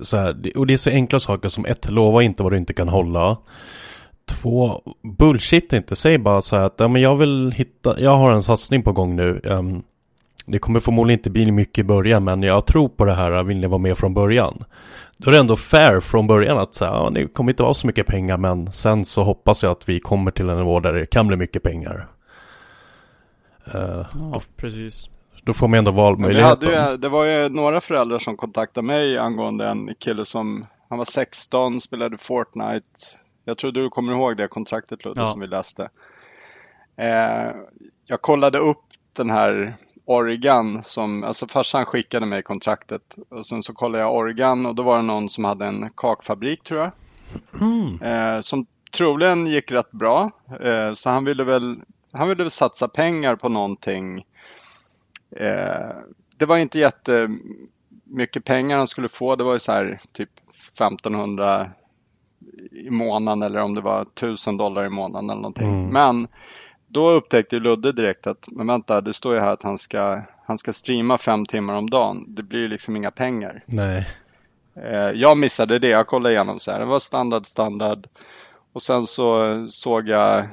så här, och det är så enkla saker som ett, lova inte vad du inte kan hålla. Två, bullshit inte. Säg bara så här att ja, men jag vill hitta, jag har en satsning på gång nu. Um, det kommer förmodligen inte bli mycket i början men jag tror på det här, vill ni vara med från början? Då är det ändå fair från början att säga, ja, det kommer inte vara så mycket pengar men sen så hoppas jag att vi kommer till en nivå där det kan bli mycket pengar. Uh, ja, precis. Då får man ändå valmöjligheten. Ju, det var ju några föräldrar som kontaktade mig angående en kille som, han var 16, spelade Fortnite. Jag tror du kommer ihåg det kontraktet Ludde ja. som vi läste. Eh, jag kollade upp den här Oregon som, alltså farsan skickade mig kontraktet och sen så kollade jag Oregon och då var det någon som hade en kakfabrik tror jag. Mm. Eh, som troligen gick rätt bra. Eh, så han ville väl, han ville väl satsa pengar på någonting. Eh, det var inte jättemycket pengar han skulle få. Det var ju så här typ 1500 i månaden eller om det var 1000 dollar i månaden eller någonting. Mm. Men då upptäckte Ludde direkt att, men vänta, det står ju här att han ska, han ska streama fem timmar om dagen. Det blir ju liksom inga pengar. Nej. Eh, jag missade det, jag kollade igenom så här, det var standard, standard. Och sen så såg jag, eh,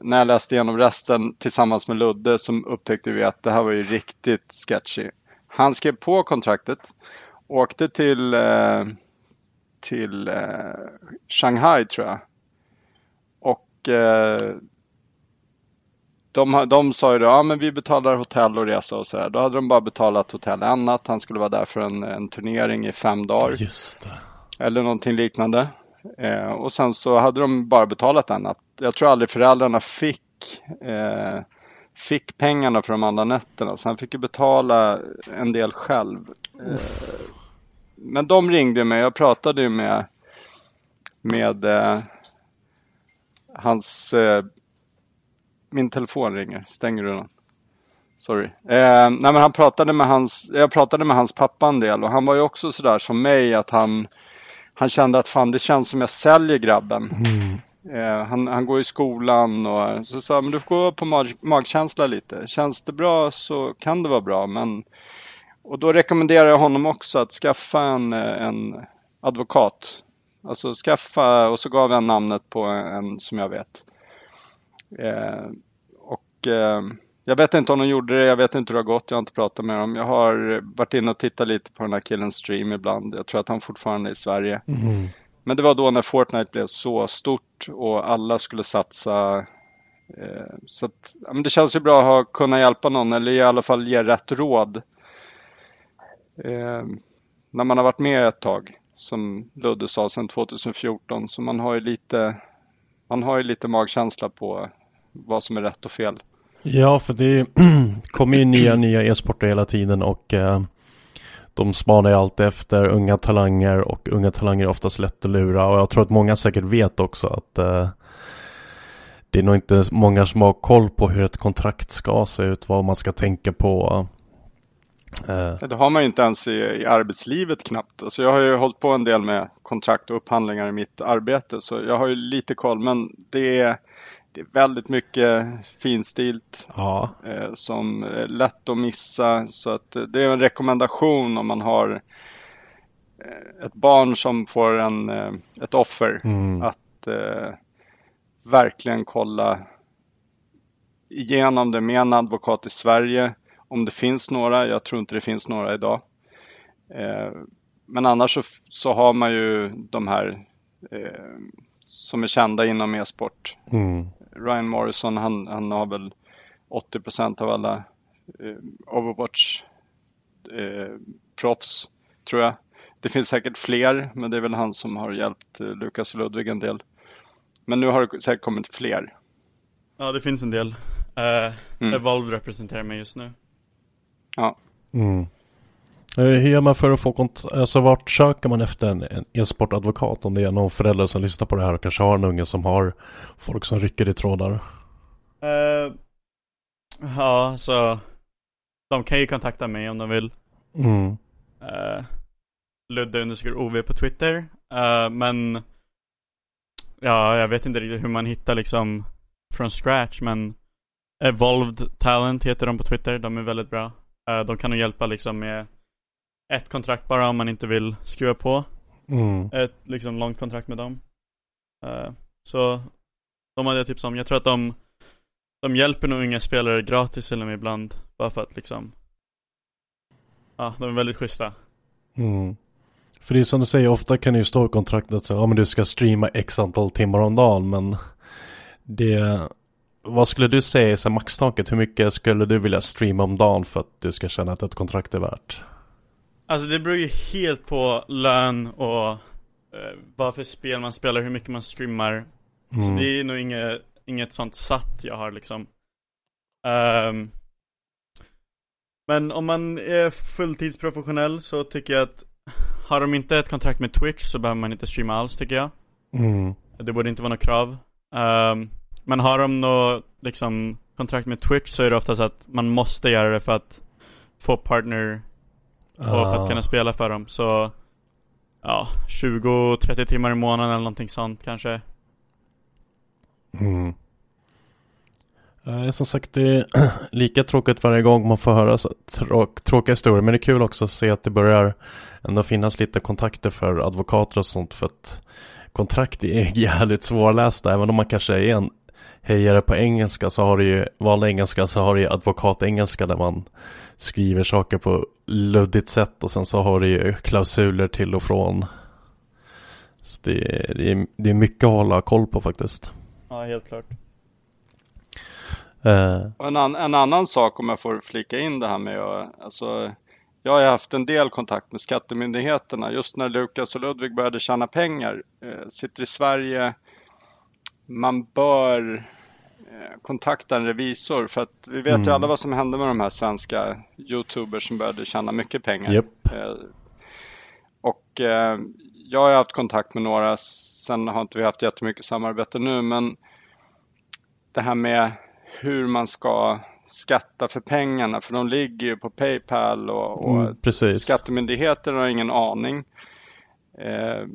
när jag läste igenom resten tillsammans med Ludde, så upptäckte vi att det här var ju riktigt sketchy. Han skrev på kontraktet, åkte till, eh, till Shanghai tror jag. Och de, de sa ju då, ja men vi betalar hotell och resa och sådär. Då hade de bara betalat hotell en natt. Han skulle vara där för en, en turnering i fem dagar. Eller någonting liknande. Eh, och sen så hade de bara betalat en natt. Jag tror aldrig föräldrarna fick, eh, fick pengarna för de andra nätterna. Så han fick ju betala en del själv. Eh, men de ringde mig. Jag pratade med, med eh, hans eh, min telefon ringer. Stänger du den? Sorry. Eh, nej men han pratade med hans, jag pratade med hans pappa en del och han var ju också sådär som mig att han, han kände att fan det känns som jag säljer grabben. Mm. Eh, han, han går i skolan och så sa men du får gå på mag, magkänsla lite. Känns det bra så kan det vara bra men och då rekommenderar jag honom också att skaffa en, en advokat. Alltså skaffa och så gav jag namnet på en som jag vet. Eh, och eh, jag vet inte om de gjorde det, jag vet inte hur det har gått, jag har inte pratat med dem. Jag har varit inne och tittat lite på den här killens stream ibland. Jag tror att han fortfarande är i Sverige. Mm. Men det var då när Fortnite blev så stort och alla skulle satsa. Eh, så att, det känns ju bra att kunna hjälpa någon eller i alla fall ge rätt råd. Eh, när man har varit med ett tag, som Ludde sa, sedan 2014. Så man har ju lite, man har ju lite magkänsla på vad som är rätt och fel. Ja, för det kommer ju nya, nya e-sporter hela tiden och eh, de spanar ju alltid efter unga talanger och unga talanger är oftast lätt att lura och jag tror att många säkert vet också att eh, det är nog inte många som har koll på hur ett kontrakt ska se ut, vad man ska tänka på. Eh. Det har man ju inte ens i, i, arbetslivet knappt. Alltså jag har ju hållit på en del med kontrakt och upphandlingar i mitt arbete så jag har ju lite koll men det är det är väldigt mycket finstilt ja. eh, som är lätt att missa. Så att eh, det är en rekommendation om man har eh, ett barn som får en, ett offer mm. att eh, verkligen kolla igenom det med en advokat i Sverige. Om det finns några, jag tror inte det finns några idag. Eh, men annars så, så, har man ju de här som är kända inom e-sport. Mm. Ryan Morrison, han, han har väl 80% av alla eh, Overwatch eh, proffs, tror jag. Det finns säkert fler, men det är väl han som har hjälpt eh, Lukas och Ludvig en del. Men nu har det säkert kommit fler. Ja, det finns en del. Uh, mm. Evolve representerar mig just nu. Ja. Mm. Eh, hur gör man för att få kontakt? Alltså vart söker man efter en e-sportadvokat? Om det är någon förälder som lyssnar på det här och kanske har en unge som har folk som rycker i trådar. Uh, Ja, så de kan ju kontakta mig om de vill. Mm. Uh, Ludde undersöker OV på Twitter. Uh, men Ja, jag vet inte riktigt hur man hittar liksom från scratch men Evolved Talent heter de på Twitter, de är väldigt bra. Uh, de kan nog hjälpa liksom med ett kontrakt bara om man inte vill skriva på Mm. ett liksom långt kontrakt med dem. Uh, så de hade jag tips om. Jag tror att de de hjälper nog unga spelare gratis eller ibland. Bara för att liksom Ja, de är väldigt schyssta. Mm. För det är som du säger, ofta kan det ju stå i kontraktet att ja, men du ska streama x antal timmar om dagen, men det... Vad skulle du säga är så maxtaket? Hur mycket skulle du vilja streama om dagen för att du ska känna att ett kontrakt är värt? Alltså det beror ju helt på lön och eh, vad för spel man spelar, hur mycket man streamar. Så Mm. det är nog inget, inget sånt satt jag har liksom. Ehm, men om man är fulltidsprofessionell så tycker jag att har de inte ett kontrakt med Twitch så behöver man inte streama alls tycker jag. Mm. Det borde inte vara något krav. Ehm, men har de något liksom kontrakt med Twitch så är det ofta så att man måste göra det för att få partner och för att Ah. kunna spela för dem. Så ja, 20-30 timmar i månaden eller någonting sånt kanske. Mm. Eh, Som sagt, det är lika tråkigt varje gång man får höra så tråk, tråkiga historier. Men det är kul också att se att det börjar ändå finnas lite kontakter för advokater och sånt. För att kontrakt är jävligt svårlästa. Även om man kanske är en hejare på engelska så har du ju vanlig engelska så har du ju advokatengelska där man skriver saker på luddigt sätt. Och sen så har du ju klausuler till och från. Så det, är- det, är, det är mycket att hålla koll på faktiskt. Ja, helt klart. Och en, an, en annan sak om jag får flika in det här med att, alltså, jag har haft en del kontakt med skattemyndigheterna just när Lukas och Ludvig började tjäna pengar. Eh, sitter i Sverige. Man bör kontakta en revisor för att vi vet ju Mm. alla vad som hände med de här svenska Youtubers som började tjäna mycket pengar. Japp. Eh, och eh, jag har haft kontakt med några, sen har inte vi haft jättemycket samarbete nu, men det här med hur man ska skatta för pengarna, för de ligger ju på Paypal och, och Mm, skattemyndigheten har ingen aning. Eh,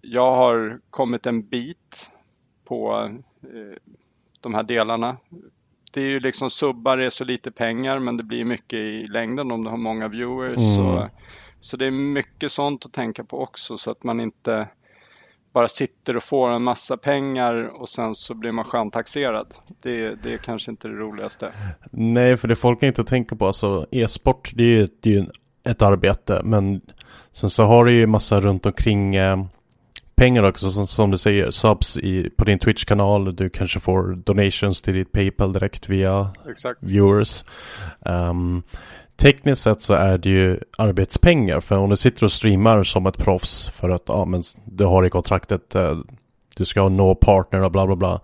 jag har kommit en bit på eh, de här delarna. Det är ju liksom subbar är så lite pengar men det blir mycket i längden om du har många viewers. Mm. Så, så det är mycket sånt att tänka på också så att man inte bara sitter och får en massa pengar och sen så blir man sköntaxerad. Det, det är kanske inte det roligaste. Nej, för det folk inte tänker på, alltså e-sport, det är ju, ju ett arbete, men sen så har du ju massa runt omkring eh, pengar också, som, som du säger, subs i, på din Twitch-kanal, du kanske får donations till ditt Paypal direkt via Exakt. viewers. Um, tekniskt sett så är det ju arbetspengar, för om du sitter och streamar som ett proffs för att, ja men du har i kontraktet, eh, du ska nå partner och bla bla bla.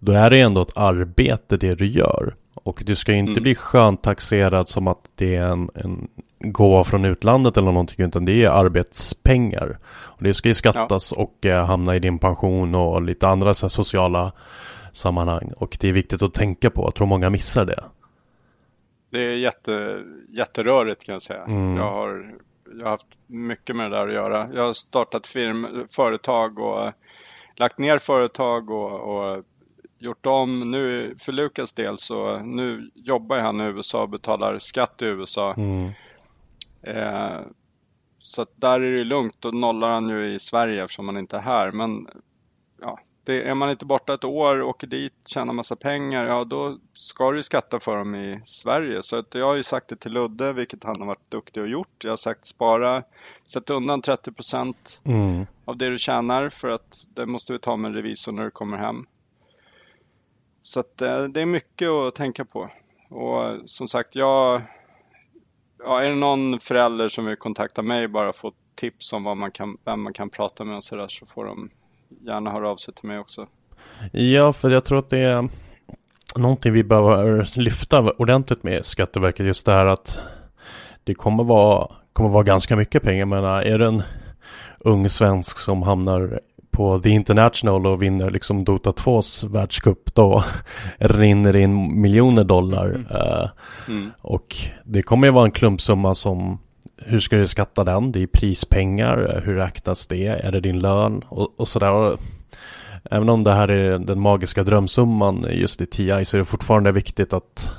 Då är det ändå ett arbete det du gör. Och du ska ju inte Mm. bli sköntaxerad som att det är en, en gåva från utlandet eller någonting, utan det är arbetspengar. Och det ska ju skattas och eh, hamna i din pension och lite andra så här, sociala sammanhang. Och det är viktigt att tänka på, jag tror många missar det. Det är jätte, jätterörigt kan jag säga. Mm. Jag, har, jag har haft mycket med det där att göra. Jag har startat firm, företag och lagt ner företag och, och gjort om. Nu för Lukas del så nu jobbar han i USA och betalar skatt i USA. Mm. Eh, så att där är det lugnt. Då nollar han ju i Sverige eftersom han inte är här. Men ja, det, är man inte borta ett år, åker dit, tjänar massa pengar, ja då ska du ju skatta för dem i Sverige. Så att jag har ju sagt det till Ludde, vilket han har varit duktig och gjort. Jag har sagt spara, sätt undan 30 procent Mm. av det du tjänar för att det måste vi ta med revisor när du kommer hem. Så att eh, det är mycket att tänka på. Och som sagt, jag... Ja, är det någon förälder som vill kontakta mig bara få tips om vad man kan, vem man kan prata med och sådär så får de gärna höra av sig till mig också. Ja, för jag tror att det är någonting vi behöver lyfta ordentligt med Skatteverket. Just det här att det kommer vara, kommer vara ganska mycket pengar. Men är det en ung svensk som hamnar på The International och vinner liksom Dota 2s världscup då rinner in miljoner dollar. Mm. Uh, mm. Och det kommer ju vara en klumpsumma som hur ska du skatta den? Det är prispengar. Hur räknas det? Är det din lön? Och, och sådär. Även om det här är den magiska drömsumman just i TI så är det fortfarande viktigt att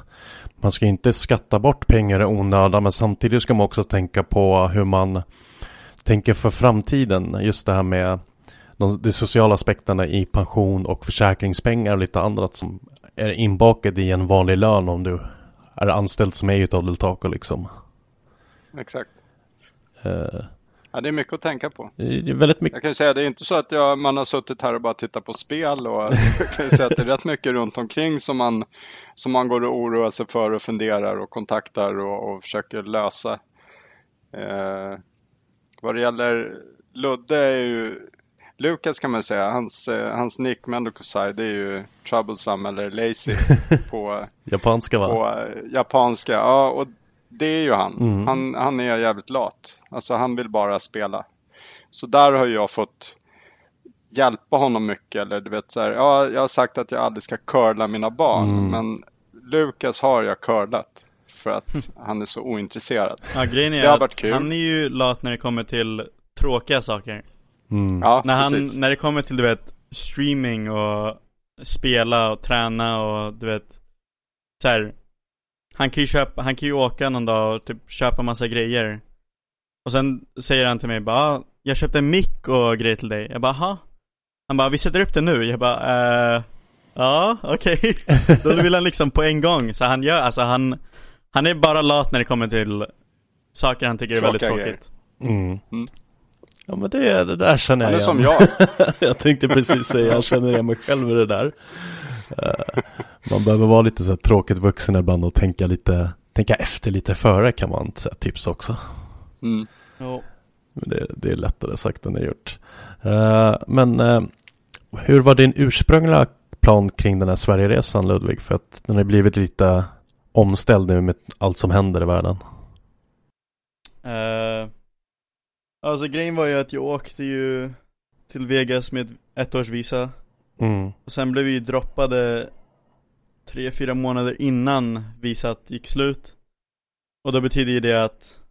man ska inte skatta bort pengar i onödan men samtidigt ska man också tänka på hur man tänker för framtiden. Just det här med de, de sociala aspekterna i pension och försäkringspengar och lite annat som är inbakat i en vanlig lön om du är anställd som är utav Deltaco liksom. Exakt. Uh, ja, det är mycket att tänka på. Det är väldigt mycket. Jag kan ju säga det är inte så att jag, man har suttit här och bara tittat på spel och jag kan ju säga att det är rätt mycket runt omkring som man, som man går och oroar sig för och funderar och kontaktar och, och försöker lösa. Uh, vad det gäller Ludde är ju Lukas kan man säga, hans, eh, hans nick Mendokosai det är ju troublesome eller lazy på japanska va? På eh, japanska, ja och det är ju han. Mm. han. Han är jävligt lat. Alltså han vill bara spela. Så där har jag fått hjälpa honom mycket. Eller du vet så här, ja, jag har sagt att jag aldrig ska curla mina barn. Mm. Men Lukas har jag curlat. För att han är så ointresserad. Ja, grejen är att han är ju lat när det kommer till tråkiga saker. Mm. Ja, när, han, när det kommer till du vet streaming och spela och träna och du vet så här, Han kan ju köpa, han kan ju åka någon dag och typ köpa massa grejer. Och sen säger han till mig bara ah, Jag köpte en mick och grejer till dig. Jag bara aha. Han bara vi sätter upp det nu. Jag bara eh, Ja okej. Okay. Då vill han liksom på en gång. Så han gör, alltså han Han är bara lat när det kommer till Saker han tycker är väldigt tråkigt. mm. Mm. Ja men det, det där känner jag Han är igen. som jag. jag tänkte precis säga, jag känner igen mig själv i det där. Uh, man behöver vara lite så här tråkigt vuxen ibland och tänka lite, tänka efter lite före kan man säga tips också. Mm. Ja. Det, det, är lättare sagt än det gjort. Uh, men uh, hur var din ursprungliga plan kring den här Sverigeresan Ludvig? För att den har blivit lite omställd nu med allt som händer i världen. Alltså grejen var ju att jag åkte ju till Vegas med ett års visa. Mm. Och sen blev vi ju droppade tre, fyra månader innan visat gick slut. Och då betyder ju det att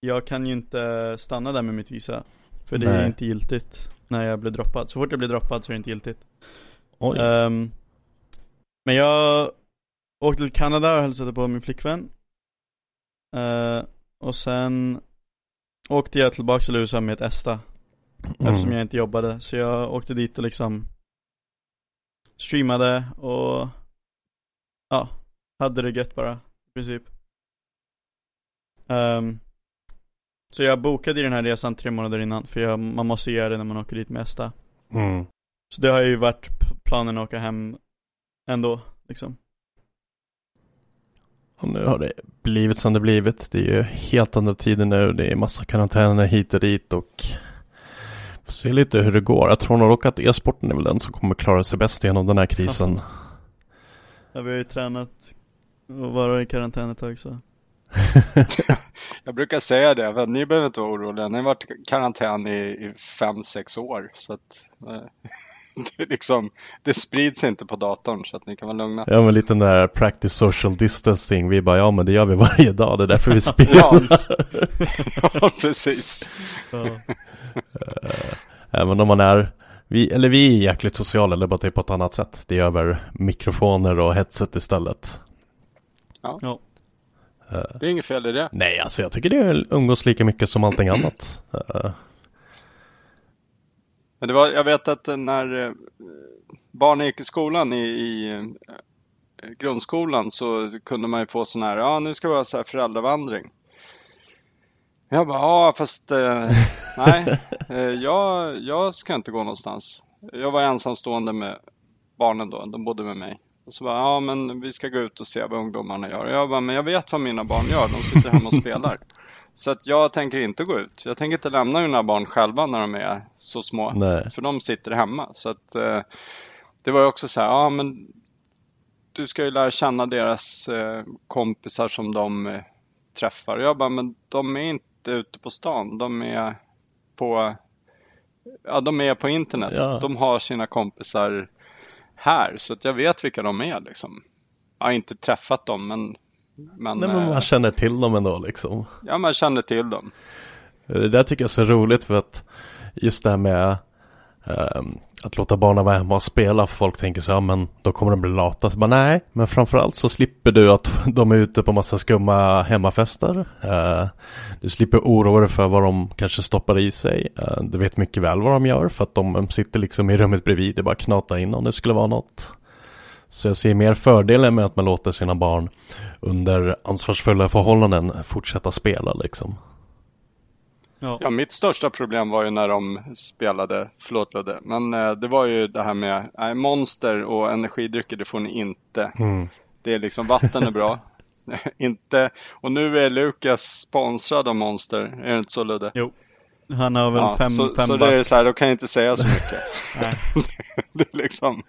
jag kan ju inte stanna där med mitt visa. För det är inte giltigt när jag blir droppad. Så fort jag blir droppad så är det inte giltigt. Um, Men jag åkte till Kanada och hälsade på min flickvän. Uh, Och sen åkte jag tillbaka till USA med ett ESTA. Mm. Eftersom jag inte jobbade, så jag åkte dit och liksom Streamade och Ja, hade det gött bara, i princip. Um, Så jag bokade den här resan tre månader innan, för jag, man måste göra det när man åker dit med ESTA. Mm. Så det har ju varit planen att åka hem ändå, liksom och nu har det blivit som det blivit. Det är ju helt andra tider nu. Det är massa karantäner hit och dit och får se lite hur det går. Jag tror nog att e-sporten är väl den som kommer klara sig bäst genom den här krisen. Ja, vi har ju tränat och vara i karantän ett tag så. jag brukar säga det, för ni behöver inte vara oroliga. Ni har varit i karantän i, i fem, sex år. Så att, eh, det, liksom, det sprids inte på datorn så att ni kan vara lugna. Ja men lite den där practice social distancing. Vi bara ja men det gör vi varje dag. Det är därför vi spelar. ja, precis. ja. Eh, även om man är vi, eller vi är jäkligt sociala, eller bara typ på ett annat sätt. Det är över mikrofoner och headset istället. Ja. ja. Eh, det är inget fel i det. Nej, alltså jag tycker det är umgås lika mycket som allting annat. Men det var, jag vet att när eh, barnen gick i skolan i, i eh, grundskolan så kunde man ju få sån här, ja nu ska vi ha så här föräldravandring. Jag bara, ja fast eh, nej, eh, jag, jag ska inte gå någonstans. Jag var ensamstående med barnen då, de bodde med mig. Och så bara, ja men vi ska gå ut och se vad ungdomarna gör. Jag bara, men jag vet vad mina barn gör, de sitter hemma och spelar. Så att jag tänker inte gå ut. Jag tänker inte lämna mina barn själva när de är så små. Nej. För de sitter hemma. Så att eh, det var ju också så här, ja men du ska ju lära känna deras eh, kompisar som de eh, träffar. Och jag bara, men de är inte ute på stan. De är på Ja, de är på internet. Ja. De har sina kompisar här, så att jag vet vilka de är liksom. Jag har inte träffat dem, men... men, Nej, men eh, man känner till dem ändå liksom. Ja, man känner till dem. Det där tycker jag är så roligt för att just det här med ehm, att låta barnen vara hemma och spela. Folk tänker så ja men då kommer de bli lata. Så bara, nej, men framförallt så slipper du att de är ute på massa skumma hemmafester. Eh, du slipper oroa dig för vad de kanske stoppar i sig. Eh, du vet mycket väl vad de gör för att de sitter liksom i rummet bredvid. Det är bara knata in om det skulle vara något. Så jag ser mer fördelen med att man låter sina barn under ansvarsfulla förhållanden fortsätta spela liksom. Ja. Ja, mitt största problem var ju när de spelade, förlåt Ludde, men eh, det var ju det här med nej, monster och energidrycker, det får ni inte. Mm. Det är liksom, vatten är bra. inte, och nu är Lukas sponsrad av Monster, är det inte så Ludde? Jo. Han har väl Ja, fem, så, fem så back. det är så här, då kan jag inte säga så mycket. Det är liksom.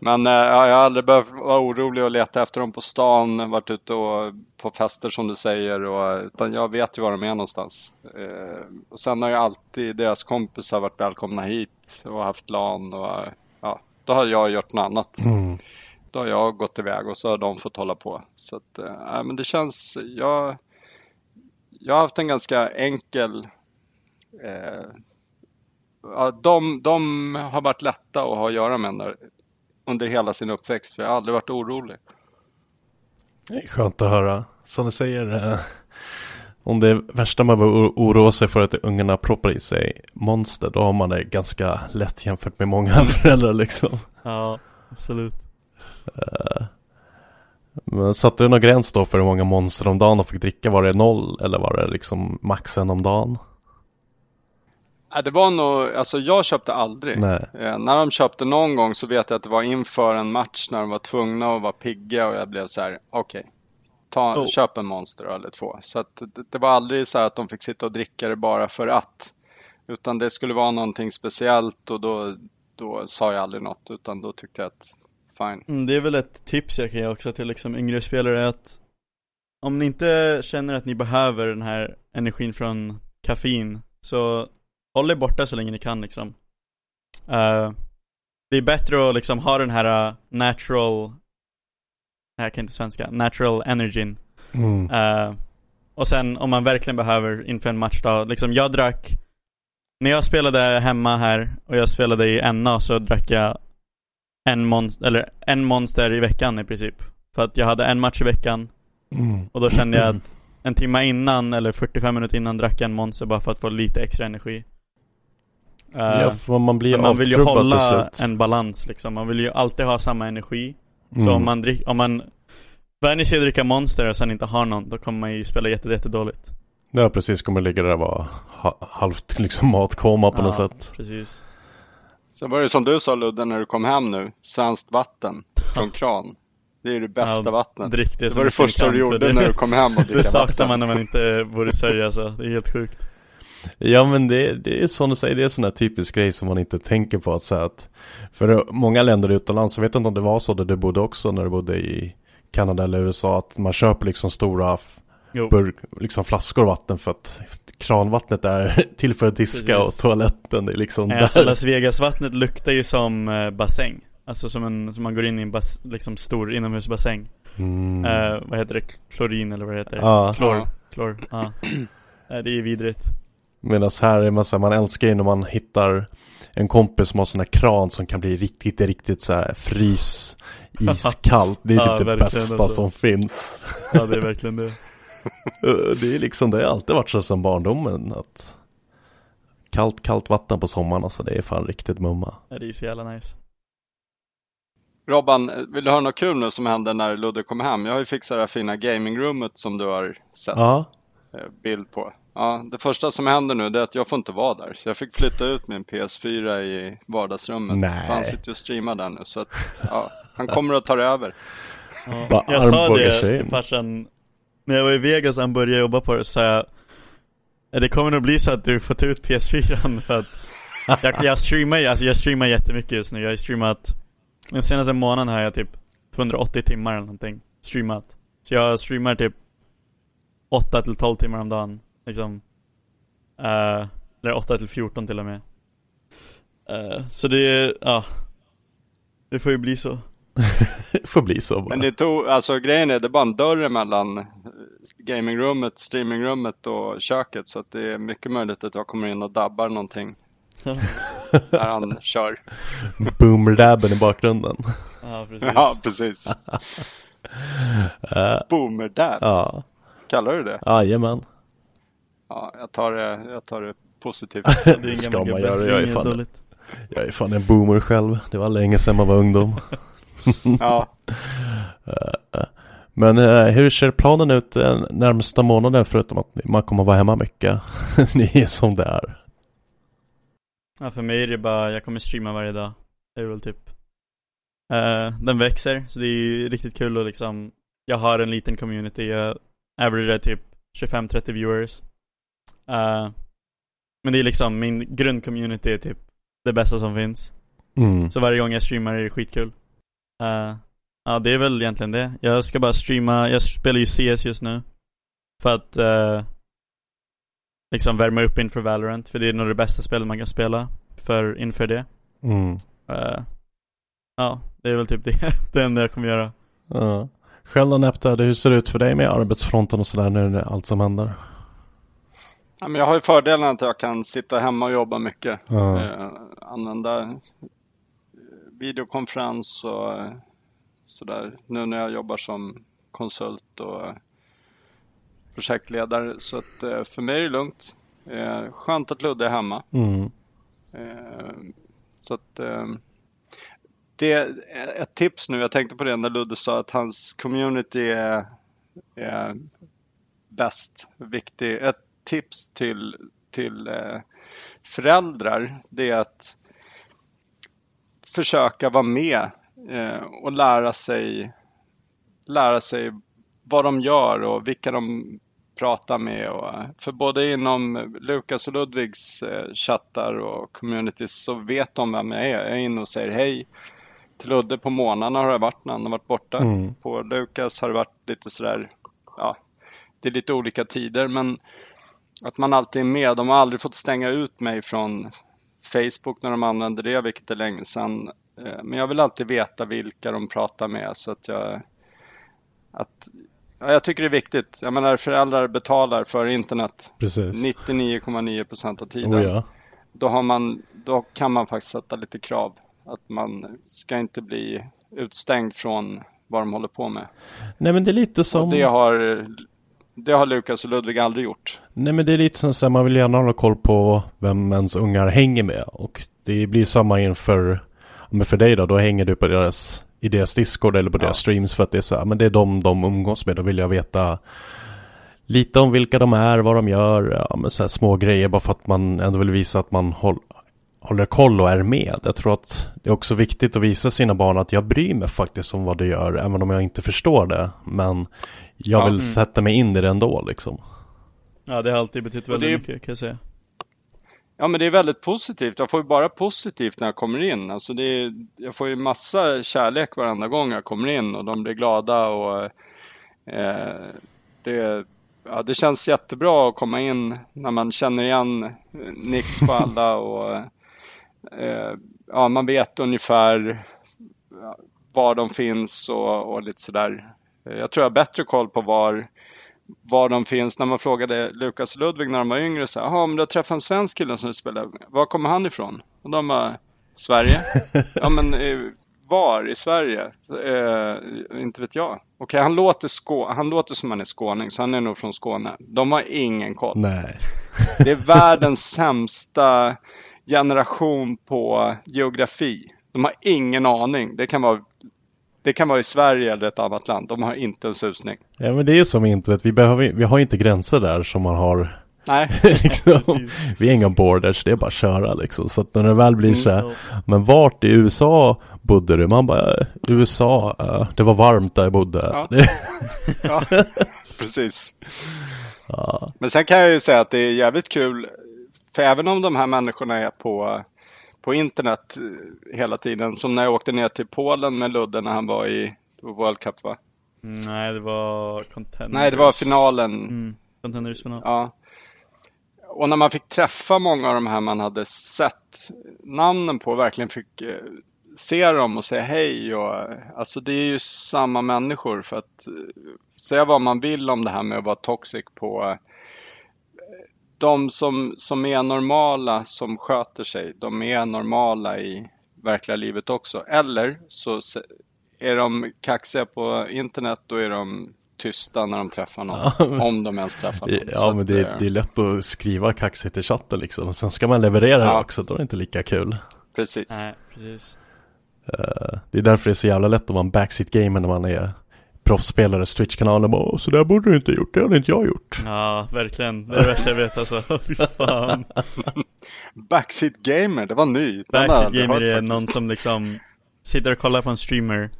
Men eh, ja, jag har aldrig behövt vara orolig och leta efter dem på stan, varit ute och på fester som du säger, och, utan jag vet ju var de är någonstans. Eh, och sen har ju alltid deras kompisar varit välkomna hit och haft LAN och ja, då har jag gjort något annat. Mm. Då har jag gått iväg och så har de fått hålla på. Så att, eh, ja, men det känns, jag, jag har haft en ganska enkel eh, ja, de, de har varit lätta att ha att göra med under, under hela sin uppväxt. För jag har aldrig varit orolig. Det är skönt att höra. Som du säger, eh, om det värsta man behöver oroa sig för att ungarna proppar i sig monster, då har man det ganska lätt jämfört med många föräldrar liksom. Ja, absolut. Eh, Men satte du någon gräns då för hur många monster om dagen de fick dricka? Var det noll eller var det liksom max en om dagen? Äh, det var nog, alltså jag köpte aldrig. Nej. Eh, när de köpte någon gång så vet jag att det var inför en match när de var tvungna att vara pigga och jag blev så här, okej. ta, Oh. köp en monster eller två. Så att det, det var aldrig så här att de fick sitta och dricka det bara för att. Utan det skulle vara någonting speciellt och då, då sa jag aldrig något utan då tyckte jag att fine. Mm, det är väl ett tips jag kan ge också till liksom yngre spelare att om ni inte känner att ni behöver den här energin från kaffein så håll er borta så länge ni kan liksom. Eh, det är bättre att liksom ha den här uh, natural, nej jag kan inte svenska, natural energin. Mm. Eh, och sen om man verkligen behöver inför en matchdag, liksom jag drack När jag spelade hemma här och jag spelade i NA så drack jag en monster, eller en monster i veckan i princip. För att jag hade en match i veckan Mm. och då kände jag att en timme innan eller 45 minuter innan drack jag en monster bara för att få lite extra energi. Eh, Ja, för man blir men man vill ju hålla en balans liksom. Man vill ju alltid ha samma energi. Så Mm. om man drick, om man vänjer sig att dricka monster och sen inte har någon, då kommer man ju spela jätte, jättedåligt. Ja, precis. Kommer ligga där och vara ha, halvt liksom matkoma på något Ja, sätt. Precis. Sen var det som du sa Ludde när du kom hem nu, svenskt vatten från kran. Det är det bästa Ja, vattnet. Drick det Det så var det första du för gjorde det, när du kom hem och Det saknar man när man inte bor i Sverige alltså. Det är helt sjukt. Ja men det, det är som du säger, det är sån här typisk grej som man inte tänker på att säga att För många länder utomlands, jag vet inte om det var så där du bodde också när du bodde i Kanada eller USA att man köper liksom stora burk, liksom flaskor vatten för att kranvattnet är till för att diska Precis. och toaletten det är liksom Nej, Alltså. Las Vegas-vattnet luktar ju som eh, bassäng. Alltså som en, som man går in i en bas, liksom stor inomhusbassäng. Mm. Eh, vad heter det? Klorin eller vad det heter? Ja. Klor. Ja. Klor. Ja. Nej, det är vidrigt. Medan här är man så här, man älskar ju när man hittar en kompis som har sån här kran som kan bli riktigt, riktigt så här frys iskallt. Det är Ja, typ det verkligen, bästa alltså. som finns. Ja, det är verkligen det. Det är liksom, det har alltid varit så sedan barndomen att Kallt, kallt vatten på sommaren alltså, det är fan riktigt mumma. Ja, det är så jävla nice. Robban, vill du höra något kul nu som hände när Ludde kom hem? Jag har ju fixat det här fina gamingrummet som du har sett Ja, eh, bild på. Ja, det första som händer nu det är att jag får inte vara där. Så jag fick flytta ut min PS4 i vardagsrummet. Nej. För han sitter och streamar där nu. Så att, ja, han kommer att ta det över. Bara Jag sa det till farsan När jag var i Vegas och han började jobba på det så jag "Eh, Det kommer nog bli så att du får ta ut PS4 för att jag, jag streamar alltså jag streamar jättemycket just nu Jag har streamat Den senaste månaden har jag typ 280 timmar eller någonting streamat Så jag streamar typ 8 till 12 timmar om dagen liksom Eh, Eller 8 till 14 till och med. Uh, så det, ja. Det får ju bli så. det får bli så bara. Men det tog, alltså grejen är, det är bara en dörr emellan gamingrummet, streamingrummet och köket. Så att det är mycket möjligt att jag kommer in och dabbar någonting. när han kör. Boomerdabben i bakgrunden. Ja, precis. Ja, precis. uh, Boomerdab? Ja. Kallar du det? Jajamän. Ja, jag tar det, jag tar det positivt. det ska man göra. Jag är, fan, jag är fan en boomer själv. Det var länge sedan man var ungdom. ja. Men hur ser planen ut närmsta månaden förutom att man kommer vara hemma mycket? Ni är som det är. Ja, för mig är det bara, jag kommer streama varje dag. Det är väl typ uh, Den växer, så det är riktigt kul och liksom Jag har en liten community, jag averagear typ 25-30 viewers uh, Men det är liksom, min grundcommunity är typ det bästa som finns mm. Så varje gång jag streamar är det skitkul uh, Ja det är väl egentligen det Jag ska bara streama, jag spelar ju CS just nu För att uh, liksom värma upp inför Valorant. För det är nog det bästa spelet man kan spela för, inför det. Mm. Ja, det är väl typ det, det enda jag kommer göra. Ja. Själv då Nepta, hur ser det ut för dig med arbetsfronten och sådär nu när allt som händer? Ja, men jag har ju fördelen att jag kan sitta hemma och jobba mycket. Ja. Eh, använda videokonferens och sådär. Nu när jag jobbar som konsult och projektledare. Så att eh, för mig är det lugnt. Eh, skönt att Ludde är hemma. Mm. Eh, så att det är ett tips nu. Jag tänkte på det när Ludde sa att hans community är, är bäst, viktig. Ett tips till, till föräldrar det är att försöka vara med och lära sig, lära sig vad de gör och vilka de prata med. Och, för både inom Lukas och Ludvigs eh, chattar och communities så vet de vem jag är. Jag är inne och säger hej. Till Ludde på månaderna har det varit när han har varit borta. Mm. På Lukas har det varit lite sådär, ja, det är lite olika tider men att man alltid är med. De har aldrig fått stänga ut mig från Facebook när de använder det, vilket är länge sedan. Eh, men jag vill alltid veta vilka de pratar med så att jag att Ja, jag tycker det är viktigt. Jag menar föräldrar betalar för internet. Precis. 99,9 procent av tiden. Oh, ja. då, har man, då kan man faktiskt sätta lite krav. Att man ska inte bli utstängd från vad de håller på med. Nej men det är lite som... Och det har, det har Lukas och Ludvig aldrig gjort. Nej men det är lite som så här, man vill gärna hålla koll på vem ens ungar hänger med. Och det blir samma inför, men för dig då, då hänger du på deras i deras Discord eller på ja. deras streams för att det är så här, men det är de de umgås med. Då vill jag veta lite om vilka de är, vad de gör, ja, men så här små grejer bara för att man ändå vill visa att man håll, håller koll och är med. Jag tror att det är också viktigt att visa sina barn att jag bryr mig faktiskt om vad de gör, även om jag inte förstår det. Men jag vill mm. sätta mig in i det ändå liksom. Ja, det har alltid betytt väldigt är... mycket kan jag säga. Ja men det är väldigt positivt. Jag får ju bara positivt när jag kommer in. Alltså det är, jag får ju massa kärlek varenda gång jag kommer in och de blir glada och eh, det, ja, det känns jättebra att komma in när man känner igen Nix på alla och eh, ja, man vet ungefär var de finns och, och lite sådär. Jag tror jag har bättre koll på var var de finns. När man frågade Lukas och Ludvig när de var yngre, så jaha, men du har träffat en svensk kille som du spelar Var kommer han ifrån? Och de bara, Sverige? ja, men eh, var i Sverige? Eh, inte vet jag. Okej, okay, han, låter skå han låter som han är skåning, så han är nog från Skåne. De har ingen koll. Nej. det är världens sämsta generation på geografi. De har ingen aning. Det kan vara det kan vara i Sverige eller ett annat land. De har inte en susning. Ja men det är som internet. Vi, behöver, vi har inte gränser där som man har. Nej. liksom, vi är inga borders. Det är bara att köra liksom. Så att när det väl blir mm, så här. Men vart i USA bodde du? Man bara USA. Uh, det var varmt där jag bodde. Ja, ja precis. Ja. Men sen kan jag ju säga att det är jävligt kul. För även om de här människorna är på på internet eh, hela tiden. Som när jag åkte ner till Polen med Ludde när han var i World Cup va? Nej, det var Contenders. Nej, det var finalen. Mm. Contenders final. Ja. och när man fick träffa många av de här man hade sett namnen på, verkligen fick eh, se dem och säga hej. Och, alltså det är ju samma människor för att eh, säga vad man vill om det här med att vara toxic på de som, som är normala, som sköter sig, de är normala i verkliga livet också. Eller så är de kaxiga på internet, då är de tysta när de träffar någon. Ja. Om de ens träffar någon. Ja, men det, det, är lätt att skriva kaxigt i chatten liksom. Sen ska man leverera ja. det också, då är det inte lika kul. Precis. Nej, precis. Uh, det är därför det är så jävla lätt att vara en backseat gamer när man är proffsspelare, Twitch-kanalen bara så där borde du inte gjort, det hade inte jag gjort. Ja, verkligen. Det är det värsta jag vet alltså. Fy fan. Backseat gamer, det var ny. Backseat gamer är någon som liksom sitter och kollar på en streamer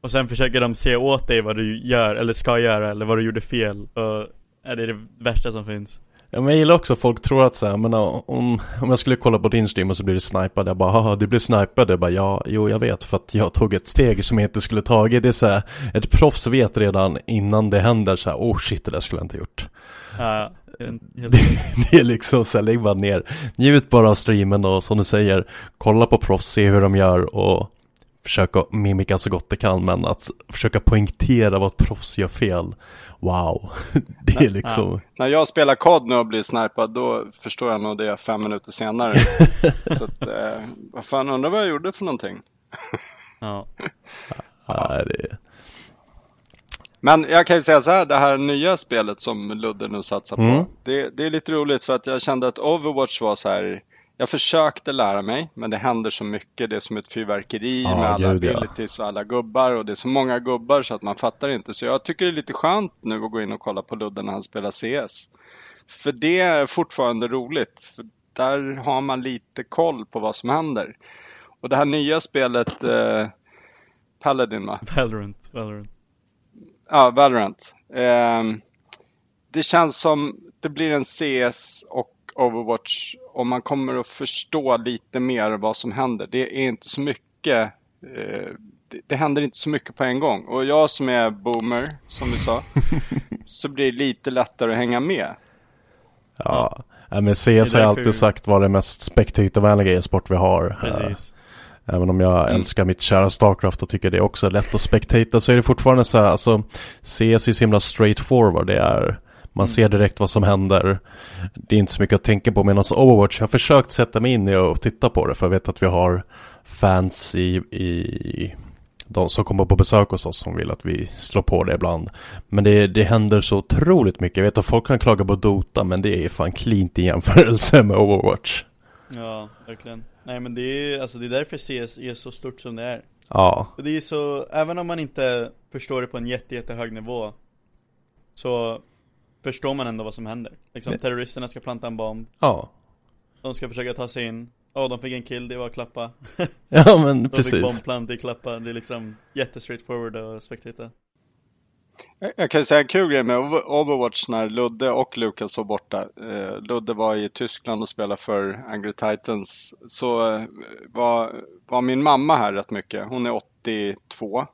och sen försöker de se åt dig vad du gör, eller ska göra, eller vad du gjorde fel. Och är det är det värsta som finns. Ja, men jag gillar också att folk tror att så här, men om, om jag skulle kolla på din stream och så blir det snipad, jag bara haha du blir snipad, jag bara ja, jo jag vet för att jag tog ett steg som jag inte skulle tagit. Det är så här, ett proffs vet redan innan det händer så här, oh shit det där skulle jag inte gjort. Ja, det, det, är liksom så här, lägg bara ner, njut bara av streamen och som du säger, kolla på proffs, se hur de gör och försöka mimika så gott det kan men att försöka poängtera vad ett proffs gör fel Wow, det är liksom ja. När jag spelar kod nu och blir snipad då förstår jag nog det fem minuter senare Så att, eh, vad fan undrar vad jag gjorde för någonting Ja, ja. det men jag kan ju säga så här, det här nya spelet som Ludde nu satsar på. Mm. Det, det, är lite roligt för att jag kände att Overwatch var så här jag försökte lära mig, men det händer så mycket. Det är som ett fyrverkeri ja, med alla abilities och alla gubbar. Och det är så många gubbar så att man fattar inte. Så jag tycker det är lite skönt nu att gå in och kolla på Ludde när han spelar CS. För det är fortfarande roligt. För där har man lite koll på vad som händer. Och det här nya spelet eh, Paladin va? Valorant. Valorant. Ja, Valorant. Eh, det känns som det blir en CS och Overwatch och man kommer att förstå lite mer vad som händer. Det är inte så mycket eh, det, det händer inte så mycket på en gång. Och jag som är boomer, som vi sa, så blir det lite lättare att hänga med. Ja, ja. men CS har jag alltid sagt var det mest spektatorvänliga e-sport vi har. Precis. Även om jag mm. älskar mitt kära Starcraft och tycker det är också lätt att spektata så är det fortfarande så här, alltså CS är så himla straightforward. Det är man mm. ser direkt vad som händer. Det är inte så mycket att tänka på medan Overwatch, jag har försökt sätta mig in i och titta på det för jag vet att vi har fans i, i de som kommer på besök hos oss som vill att vi slår på det ibland. Men det, det händer så otroligt mycket. Jag vet att folk kan klaga på Dota men det är fan cleant i jämförelse med Overwatch. Ja, verkligen. Nej men det är, alltså det är därför CS är så stort som det är. Ja. Och det är så, även om man inte förstår det på en jätte, jättehög nivå Så förstår man ändå vad som händer. Liksom, Nej. terroristerna ska planta en bomb. Ja. De ska försöka ta sig in. Åh, oh, de fick en kill, det var Klappa. ja, men de precis. De fick bombplant i Klappa. Det är liksom jättestraightforward och spektator. Jag kan säga en kul grej med Overwatch när Ludde och Lukas var borta. Eh, Ludde var i Tyskland och spelade för Angry Titans. Så eh, var, var min mamma här rätt mycket. Hon är 82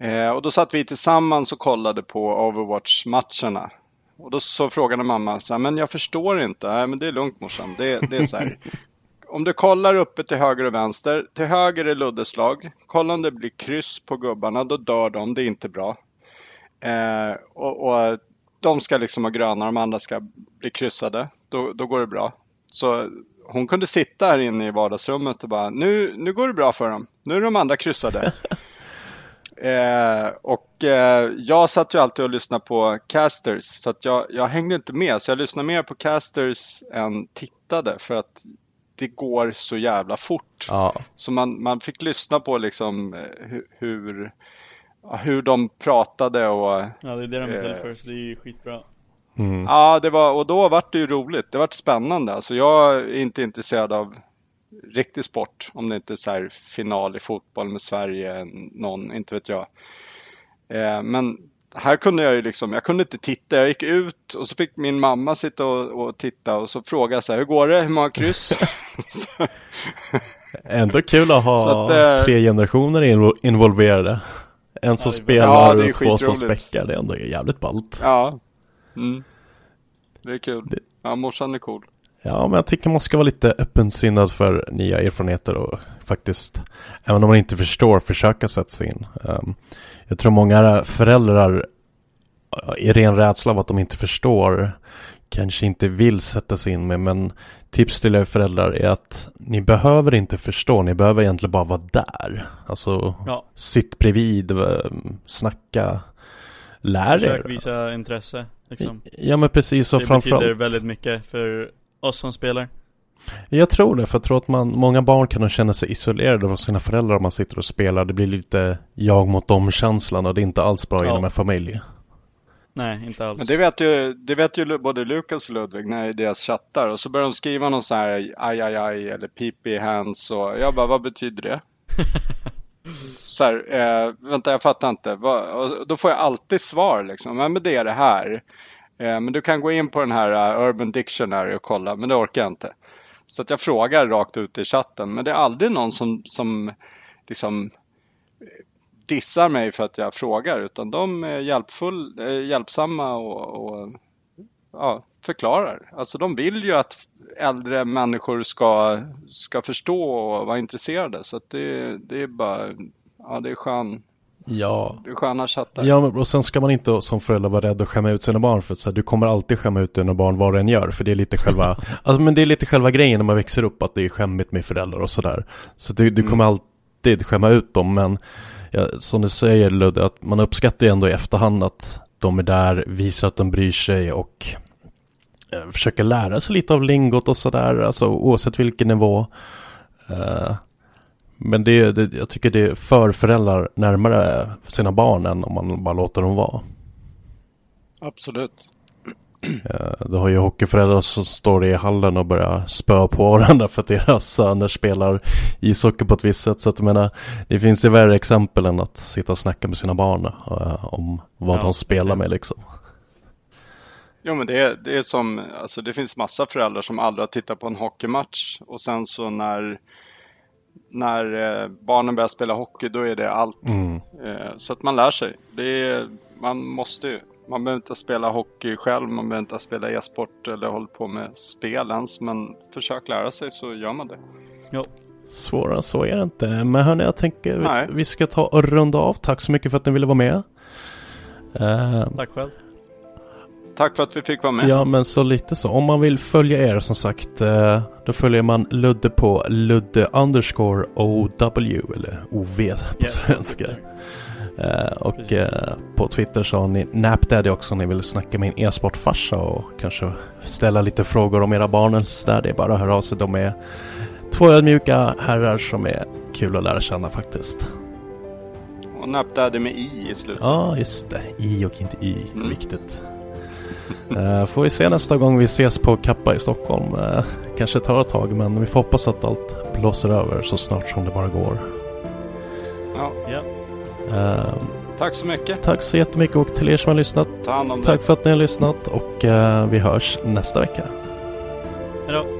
Eh, och då satt vi tillsammans och kollade på Overwatch-matcherna. Och då så frågade mamma så här, men jag förstår inte. Nej, men det är lugnt morsan. Det, det är så här. Om du kollar uppe till höger och vänster. Till höger är Luddes lag. Kolla om det blir kryss på gubbarna, då dör de. Det är inte bra. Eh, och, och, de ska liksom ha gröna, de andra ska bli kryssade. Då, då går det bra. Så hon kunde sitta här inne i vardagsrummet och bara, nu, nu går det bra för dem. Nu är de andra kryssade. Eh, och eh, jag satt ju alltid och lyssnade på casters så att jag, jag hängde inte med. Så jag lyssnade mer på casters än tittade för att det går så jävla fort. Ja. Så man, man fick lyssna på liksom eh, hur, hur, hur de pratade och... Ja, det är det de är till för, så det är ju skitbra. Mm. Ja, det var, och då var det ju roligt. Det var spännande. Alltså jag är inte intresserad av riktig sport. Om det inte är så här final i fotboll med Sverige, någon, inte vet jag. Eh, men här kunde jag ju liksom, jag kunde inte titta. Jag gick ut och så fick min mamma sitta och, och titta och så frågade så här, hur går det? Hur många kryss? Ändå kul att ha att, eh, tre generationer involverade. En som ja, spelar ja, och två som späckar. Det är ändå jävligt ballt. Ja. Mm. Det är kul. Det, Ja, morsan är cool. Ja, men jag tycker man ska vara lite öppensinnad för nya erfarenheter och faktiskt, även om man inte förstår, försöka sätta sig in. Um, jag tror många föräldrar i ren rädsla av att de inte förstår kanske inte vill sätta sig in med, men tips till er föräldrar är att ni behöver inte förstå, ni behöver egentligen bara vara där. Alltså, ja. sitt bredvid, snacka, lär Försök er. Försök visa intresse, liksom. Ja, men precis. Och det framförallt... betyder väldigt mycket för oss som spelar. Jag tror det, för jag tror att man, många barn kan känna sig isolerade av sina föräldrar om man sitter och spelar. Det blir lite jag mot dem-känslan och det är inte alls bra ja. inom en familj. Nej, inte alls. Men det vet ju, det vet ju både Lukas och Ludvig när i deras chattar och så börjar de skriva någon sån här aj, aj, aj eller pipi hands och jag bara, vad betyder det? så här, eh, vänta jag fattar inte. Och då får jag alltid svar liksom, men det är det här. Eh, men du kan gå in på den här eh, Urban Dictionary och kolla, men det orkar jag inte. Så att jag frågar rakt ut i chatten, men det är aldrig någon som, som liksom eh, dissar mig för att jag frågar utan de är hjälpfull, hjälpsamma och, och ja, förklarar. Alltså de vill ju att äldre människor ska, ska förstå och vara intresserade så att det, det är bara, ja det är skön, Ja. Sköna chattar. Ja, och sen ska man inte som förälder vara rädd att skämma ut sina barn för att så här, du kommer alltid skämma ut dina barn vad du än gör. För det är lite själva, alltså, men det är lite själva grejen när man växer upp att det är skämmigt med föräldrar och sådär. Så du, du kommer mm. alltid skämma ut dem, men ja, som du säger Ludde, att man uppskattar ju ändå i efterhand att de är där, visar att de bryr sig och eh, försöker lära sig lite av lingot och sådär, alltså oavsett vilken nivå. Uh, men det, det, jag tycker det för föräldrar närmare sina barn än om man bara låter dem vara. Absolut. Du har ju hockeyföräldrar som står i hallen och börjar spöa på varandra för att deras söner spelar ishockey på ett visst sätt. Så att jag menar, det finns ju värre exempel än att sitta och snacka med sina barn uh, om vad ja, de spelar med liksom. Jo men det är, det är som, alltså det finns massa föräldrar som aldrig har tittat på en hockeymatch och sen så när när eh, barnen börjar spela hockey då är det allt. Mm. Eh, så att man lär sig. Det är, man måste ju. Man behöver inte spela hockey själv, man behöver inte spela e-sport eller hålla på med spel ens. Men försök lära sig så gör man det. Ja. Svårare så är det inte. Men hörni, jag tänker vi, vi ska ta och runda av. Tack så mycket för att ni ville vara med. Uh, Tack själv. Tack för att vi fick vara med. Ja, men så lite så. Om man vill följa er som sagt, uh, då följer man Ludde på Ludde underscore OW eller OV på yes, svenska. Uh, och uh, på Twitter så har ni Napdaddy också om ni vill snacka med en e-sportfarsa och kanske ställa lite frågor om era barn eller sådär. Det är bara att höra av sig. De är två ödmjuka herrar som är kul att lära känna faktiskt. Och Napdaddy med i i slutet. Ja, just det. I och inte y. Mm. Viktigt. Uh, får vi se nästa gång vi ses på Kappa i Stockholm. Uh, kanske tar ett tag men vi får hoppas att allt blåser över så snart som det bara går. Ja. Uh, tack så mycket. Tack så jättemycket och till er som har lyssnat. Tack det. för att ni har lyssnat och uh, vi hörs nästa vecka. Hejdå.